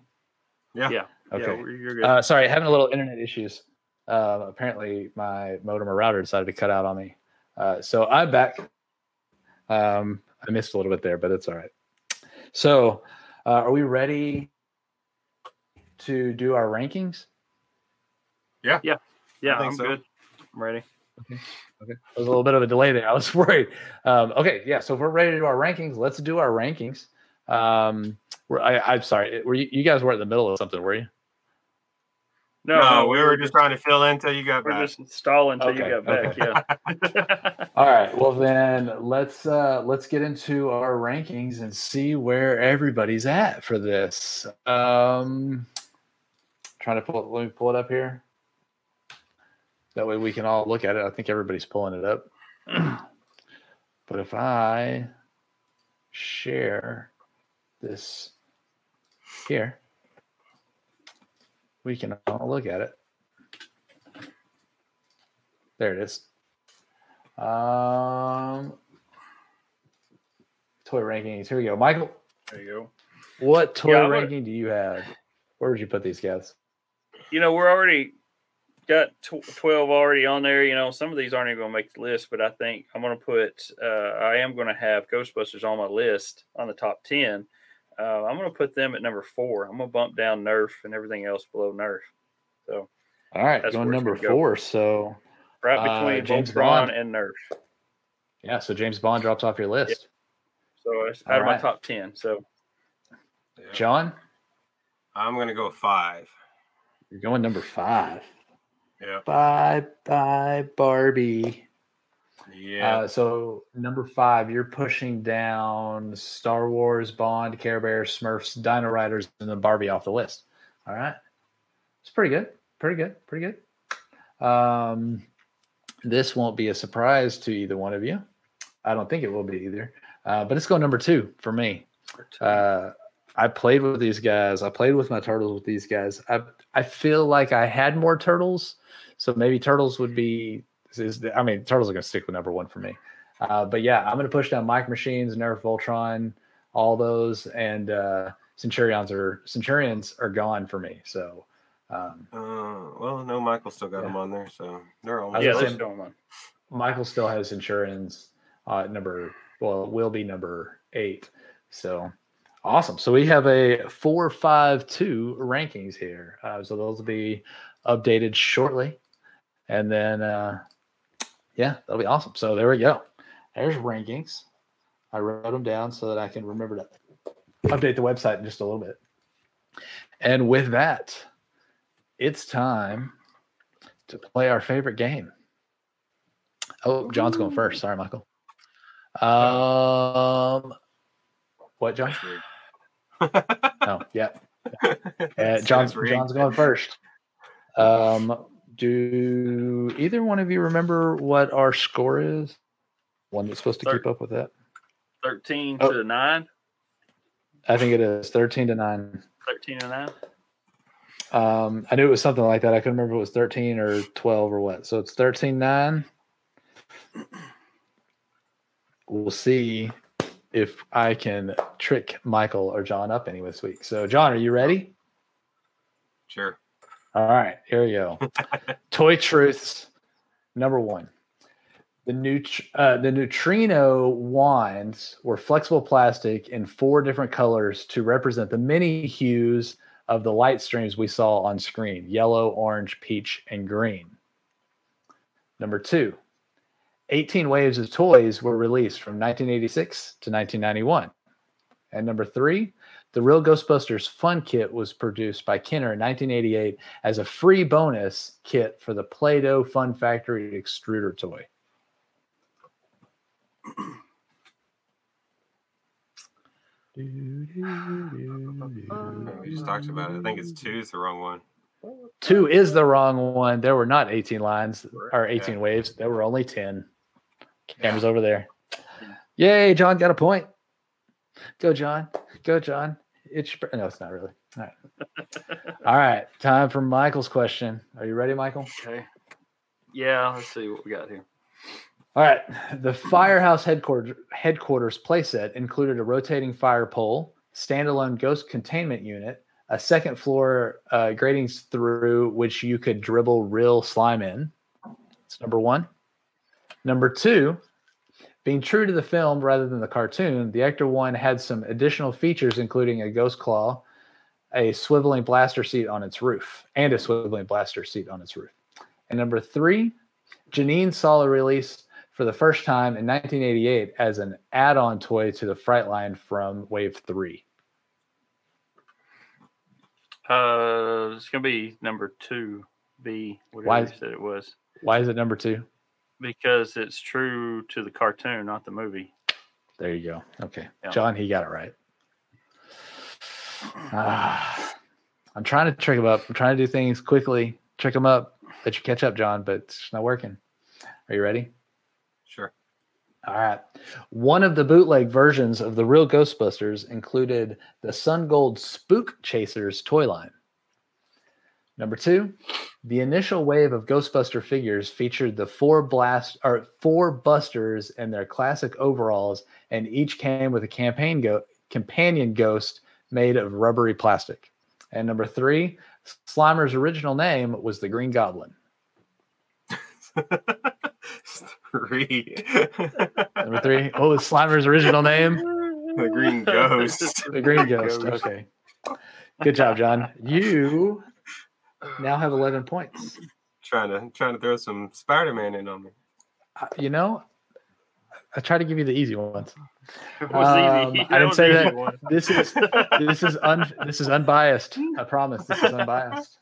Yeah. Yeah. Okay. Yeah, you're good. Uh, sorry, having a little internet issues. Uh, apparently, my modem or router decided to cut out on me. Uh, so I'm back. Um, I missed a little bit there, but it's all right. So, uh, are we ready to do our rankings? yeah, Yeah. Yeah. I'm so. good. I'm ready. Okay. There was a little bit of a delay there. I was worried. Um, okay. Yeah. So if we're ready to do our rankings, let's do our rankings. Um, we're, I, I'm sorry. Were you, you guys were in the middle of something, were you? No, No, we were just trying to fill in until you got we're back. just stalling until Okay, you got back. Yeah. All right. Well, then let's uh, let's get into our rankings and see where everybody's at for this. Um, trying to pull it. Let me pull it up here. That way we can all look at it. I think everybody's pulling it up. but if I share this here, we can all look at it. There it is. Um, toy rankings. Here we go. Michael, there you go. what toy Yeah, ranking do you have? Where would you put these guys? You know, we're already got tw- 12 already on there. You know, some of these aren't even going to make the list, but I think I'm going to put, uh, I am going to have Ghostbusters on my list on the top 10. Uh, I'm going to put them at number four. I'm going to bump down Nerf and everything else below Nerf. So All right, going number go. four. So right Uh, between James Voltron Bond. and Nerf. yeah, so James Bond drops off your list. So it's All out of my top ten. So Yeah. John, I'm gonna go five. you're going number five. Yeah. Bye bye Barbie. Yeah. Uh, so number five, you're pushing down Star Wars, Bond, Care Bears, Smurfs, Dino Riders, and then Barbie off the list. All right, it's pretty good, pretty good, pretty good. Um, this won't be a surprise to either one of you. I don't think it will be either. Uh, but it's going number two for me. Uh, I played with these guys. I played with my turtles with these guys. I I feel like I had more turtles, so maybe turtles would be. Is I mean, turtles are going to stick with number one for me. Uh, but yeah, I'm going to push down Micro Machines, Nerf Voltron, all those, and uh, Centurions are Centurions are gone for me. So um, Uh, well, no, Michael still got Yeah. them on there, so they're all. Yeah, they're still on. Michael still has Centurions uh, number. Well, it will be number eight. So awesome. So we have a four, five, two rankings here. Uh, so those will be updated shortly, and then uh, yeah, that'll be awesome. So there we go. There's rankings. I wrote them down so that I can remember to update the website in just a little bit. And with that, it's time to play our favorite game. Oh, John's going first. Sorry, Michael. Um, what, John? That's. Oh, yeah. Uh, John's. John's going first. Um, do either one of you remember what our score is? One that's supposed to keep up with that. Thirteen Oh. to nine. I think it is thirteen to nine. Thirteen to nine. Um, I knew it was something like that. I couldn't remember if it was thirteen or twelve or what. So it's thirteen nine. We'll see if I can trick Michael or John up any this week. So, John, are you ready? Sure. All right, here we go. Toy truths number one. The neut- uh, the neutrino wands were flexible plastic in four different colors to represent the many hues of the light streams we saw on screen: yellow, orange, peach, and green. Number two. 18 waves of toys were released from 1986 to 1991. And number three, the Real Ghostbusters Fun Kit was produced by Kenner in 1988 as a free bonus kit for the Play Doh Fun Factory extruder toy. We just talked about it. I think it's two is the wrong one. Two is the wrong one. There were not 18 lines or 18 Yeah. waves. There were only 10. Cameras over there. Yay, John got a point. Go, John. Go, John. It's no, it's not really. All right. All right. Time for Michael's question. Are you ready, Michael? Okay. Yeah, let's see what we got here. All right. The firehouse headquarters headquarters playset included a rotating fire pole, standalone ghost containment unit, a second floor uh, gratings through which you could dribble real slime in. That's number one. Number two, being true to the film rather than the cartoon, the Ecto 1 had some additional features, including a ghost claw, a swiveling blaster seat on its roof, and a swiveling blaster seat on its roof. And number three, Janine saw a release for the first time in 1988 as an add-on toy to the Frightline from Wave Three. Uh, it's gonna be number two, B, whatever Why- you said it was, Why is it number two? Because it's true to the cartoon, not the movie. There you go. Okay, Yeah. John, he got it right. Ah, I'm trying to trick him up. I'm trying to do things quickly, trick him up, let you catch up, John, but it's not working. Are you ready? Sure. All right. One of the bootleg versions of the real Ghostbusters included the Sun Gold Spook Chasers toy line. Number two, the initial wave of Ghostbuster figures featured the four blast or four busters in their classic overalls, and each came with a campaign go- companion ghost made of rubbery plastic. And number three, Slimer's original name was the Green Goblin. Three. Number three, what was Slimer's original name? The green ghost. The green ghost. Okay. Good job, John. You now have 11 points. trying to trying to throw some Spider Man in on me. Uh, You know, I try to give you the easy ones. Um, easy. I didn't say that. one. This is this is un this is unbiased. I promise. This is unbiased.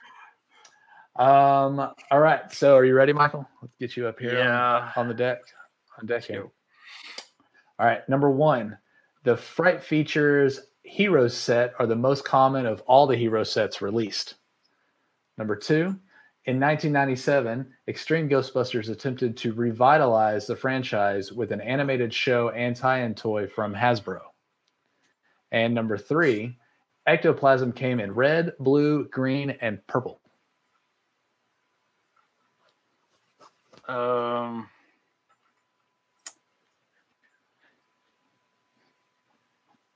Um. All right. So, are you ready, Michael? Let's get you up here. on- yeah. on the deck. On deck here. All right, number one, the Fright Features Heroes set are the most common of all the hero sets released. Number two, in 1997, Extreme Ghostbusters attempted to revitalize the franchise with an animated show and tie-in toy from Hasbro. And number three, Ectoplasm came in red, blue, green, and purple. Um.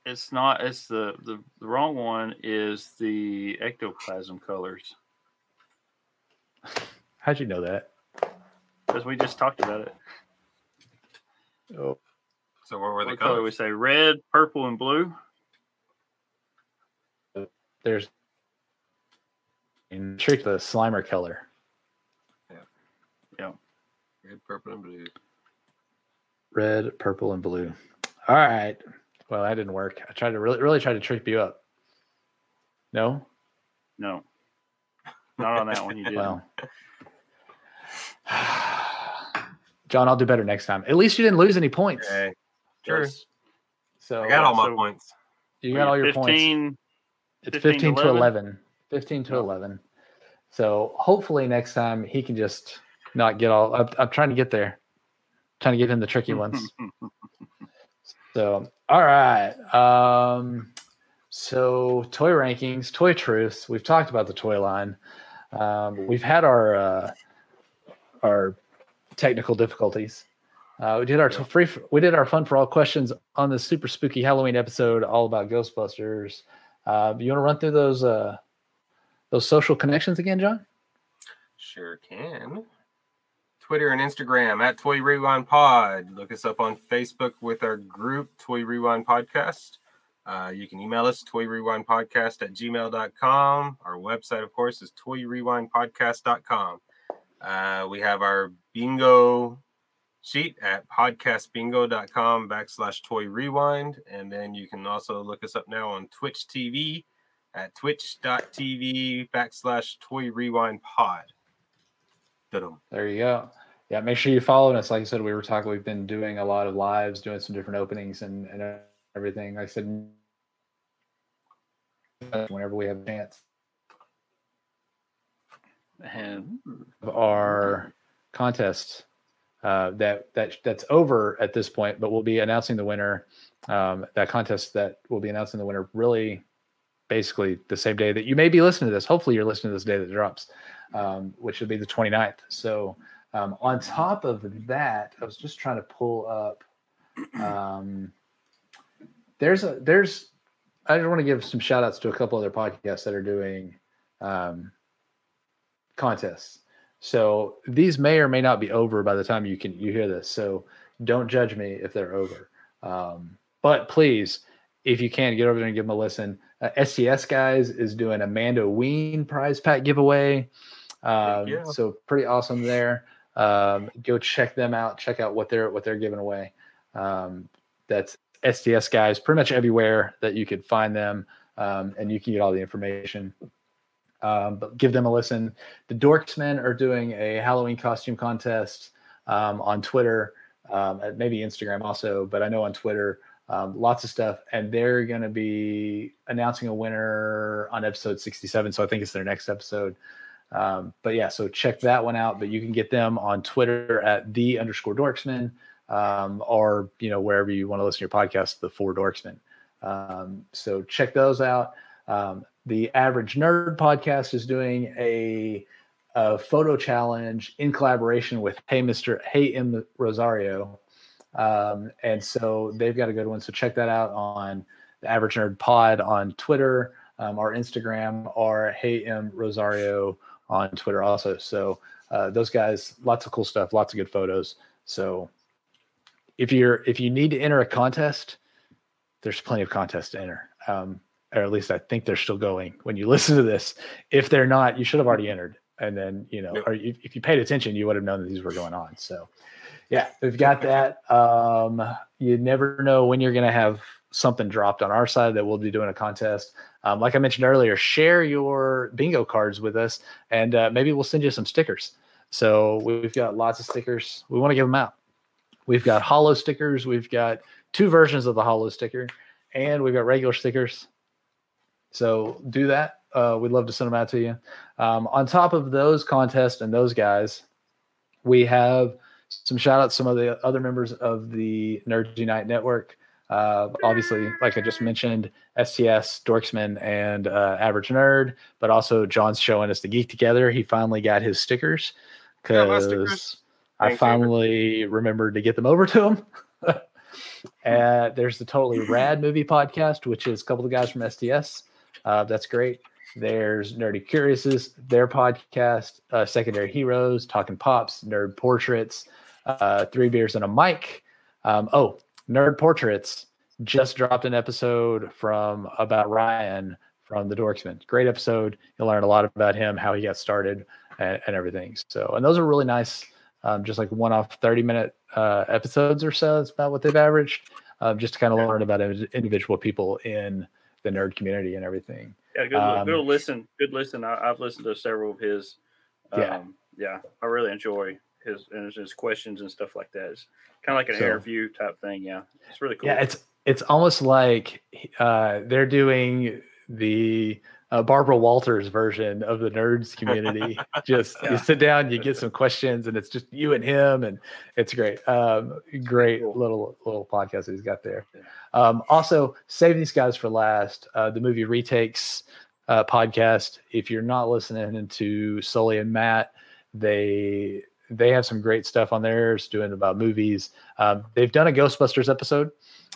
It's not. It's the, the the wrong one. Is the ectoplasm colors? How'd you know that? Because we just talked about it. Oh, So what were the What color we say? Red, purple, and blue. there's in trick the Slimer color. Yeah. Yeah. Red, purple, and blue. red, purple, and blue. All right. Well, that didn't work. I tried to really, really try to trick you up. No. No, not on that one. You did. Well. John, I'll do better next time. At least you didn't lose any points. Okay. Sure. So I got all my so- points. you got all your points. 15, It's 15 15 to to 11. 11. 15 to No. 11. So hopefully next time he can just not get all. I'm, I'm trying to get there. trying to get him the tricky ones. So, all right. Um, so toy rankings, toy truths. We've talked about the toy line. Um, we've had our uh, our technical difficulties. Uh, we did our t- free. We did our fun for all questions on the super spooky Halloween episode, all about Ghostbusters. Uh, you want to run through those uh, those social connections again, John? Sure can. Twitter and Instagram at Toy Rewind Pod. Look us up on Facebook with our group, Toy Rewind Podcast. Uh, you can email us, Toy Rewind Podcast at gmail.com. Our website, of course, is toyrewindpodcast.com. Uh, we have our bingo sheet at podcastbingo.com backslash toy rewind. And then you can also look us up now on Twitch TV at twitch.tv backslash toy rewind pod. There you go. Yeah, make sure you follow us. Like I said, we were talking. We've been doing a lot of lives, doing some different openings and, and everything. I said, whenever we have a chance and of our contest uh, that that that's over at this point, but we'll be announcing the winner. Um, that contest that we'll be announcing the winner really basically the same day that you may be listening to this. Hopefully, you're listening to this day that it drops, um, which would be the 29th. So, um, on top of that, I was just trying to pull up. Um, there's a there's I just want to give some shout outs to a couple other podcasts that are doing um, contests. So these may or may not be over by the time you can you hear this. So don't judge me if they're over. Um, but please, if you can, get over there and give them a listen. Uh, STS guys is doing a Mando Ween prize pack giveaway. Um, yeah. So pretty awesome there. Um, go check them out. Check out what they're what they're giving away. Um, that's STS guys pretty much everywhere that you could find them, um, and you can get all the information. Um, but give them a listen. The Dorksmen are doing a Halloween costume contest um, on Twitter, um, maybe Instagram also, but I know on Twitter, um, lots of stuff. And they're going to be announcing a winner on episode 67. So I think it's their next episode. Um, but yeah, so check that one out. But you can get them on Twitter at the underscore Dorksman, um, or you know wherever you want to listen to your podcast, the Four Dorksmen. Um, so check those out. Um, the Average Nerd podcast is doing a, a photo challenge in collaboration with Hey Mister Hey M Rosario, um, and so they've got a good one. So check that out on the Average Nerd Pod on Twitter, um, or Instagram, or Hey M Rosario on Twitter also. So uh, those guys, lots of cool stuff, lots of good photos. So if you're if you need to enter a contest, there's plenty of contests to enter. Um, or at least I think they're still going when you listen to this. If they're not, you should have already entered. And then, you know, or if, if you paid attention, you would have known that these were going on. So, yeah, we've got that. Um, you never know when you're going to have something dropped on our side that we'll be doing a contest. Um, like I mentioned earlier, share your bingo cards with us, and uh, maybe we'll send you some stickers. So we've got lots of stickers. We want to give them out. We've got holo stickers. We've got two versions of the holo sticker, and we've got regular stickers. So do that. Uh, we'd love to send them out to you. Um, on top of those contests and those guys, we have some shout outs, some of the other members of the Nerds Unite Network. Uh, obviously, like I just mentioned, STS, Dorksman, and uh, Average Nerd, but also John's showing us the Geek Together. He finally got his stickers because I Amber. finally remembered to get them over to him. uh, there's the Totally Rad Movie Podcast, which is a couple of guys from SDS. Uh, that's great. There's Nerdy Curiouses, their podcast, uh, Secondary Heroes, Talking Pops, Nerd Portraits, uh, Three Beers and a Mic. Um, oh, Nerd Portraits just dropped an episode from about Ryan from the Dorksman. Great episode. You'll learn a lot about him, how he got started, and, and everything. So, and those are really nice, um, just like one off 30 minute uh, episodes or so. That's about what they've averaged, um, just to kind of learn about individual people in the nerd community and everything. Yeah, good, Um, good listen. Good listen. I, I've listened to several of his. Um, Yeah. yeah, I really enjoy his and his- his questions and stuff like that. It's kind of like an So- interview type thing. Yeah, it's really cool. Yeah, it's it's almost like uh, they're doing the uh, Barbara Walters version of the nerds community. just Yeah. you sit down, you get some questions, and it's just you and him, and it's great. Um, great Cool. little little podcast that he's got there. Um, also, save these guys for last. Uh, the movie retakes uh, podcast. If you're not listening to Sully and Matt, they they have some great stuff on theirs doing about movies. Um, they've done a Ghostbusters episode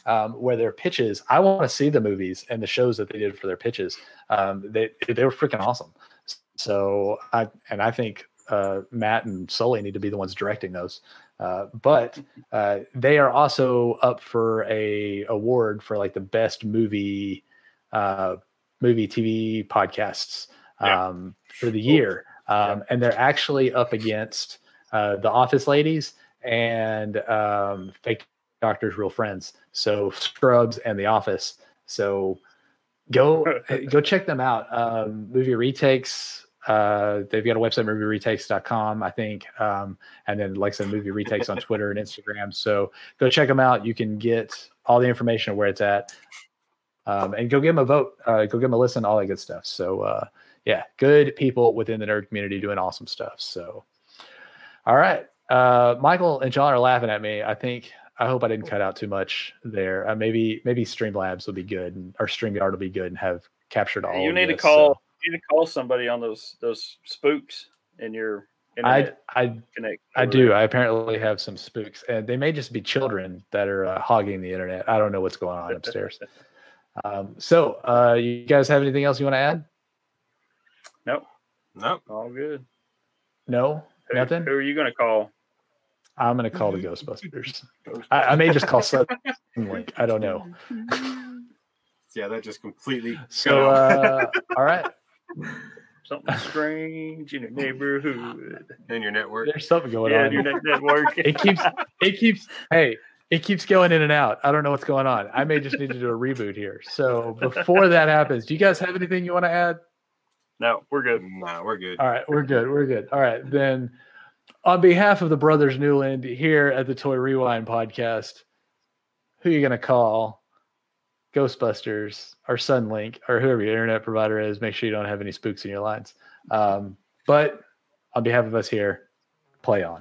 um, where their pitches. I want to see the movies and the shows that they did for their pitches. Um, they they were freaking awesome. So I and I think uh, Matt and Sully need to be the ones directing those. Uh, but uh, they are also up for a award for like the best movie uh, movie TV podcasts Yeah. um, for the year. Um, and they're actually up against uh, the Office Ladies and um, Fake Doctors, Real Friends. So Scrubs and The Office. So go go check them out. Um, movie retakes. Uh, they've got a website, movieretakes.com, I think. Um, and then, like I said, movie retakes on Twitter and Instagram. So go check them out. You can get all the information of where it's at. Um, and go give them a vote. Uh, go give them a listen, all that good stuff. So, uh, yeah, good people within the nerd community doing awesome stuff. So, all right. Uh, Michael and John are laughing at me. I think, I hope I didn't cut out too much there. Uh, maybe, maybe Streamlabs will be good and, or StreamYard will be good and have captured all you of need to call. so- You need to call somebody on those those spooks in your I, internet I, connect. I do. I apparently have some spooks, and they may just be children that are uh, hogging the internet. I don't know what's going on upstairs. Um, so, uh, you guys have anything else you want to add? Nope, Nope. all good. No, Who, nothing. Who are you going to call? I'm going to call the Ghostbusters. I, I may just call Sudden Link. I don't know. Yeah, that just completely. So, uh, all right. Something strange in your neighborhood. in your network. There's something going yeah, on. your net network. It keeps. It keeps. Hey, it keeps going in and out. I don't know what's going on. I may just need to do a reboot here. So before that happens, do you guys have anything you want to add? no, we're good. Nah, we're good. All right, we're good. We're good. All right, then. On behalf of the brothers Newland here at the Toy Rewind podcast, who are you going to call? Ghostbusters or Sunlink or whoever your internet provider is. Make sure you don't have any spooks in your lines. Um, but on behalf of us here, play on.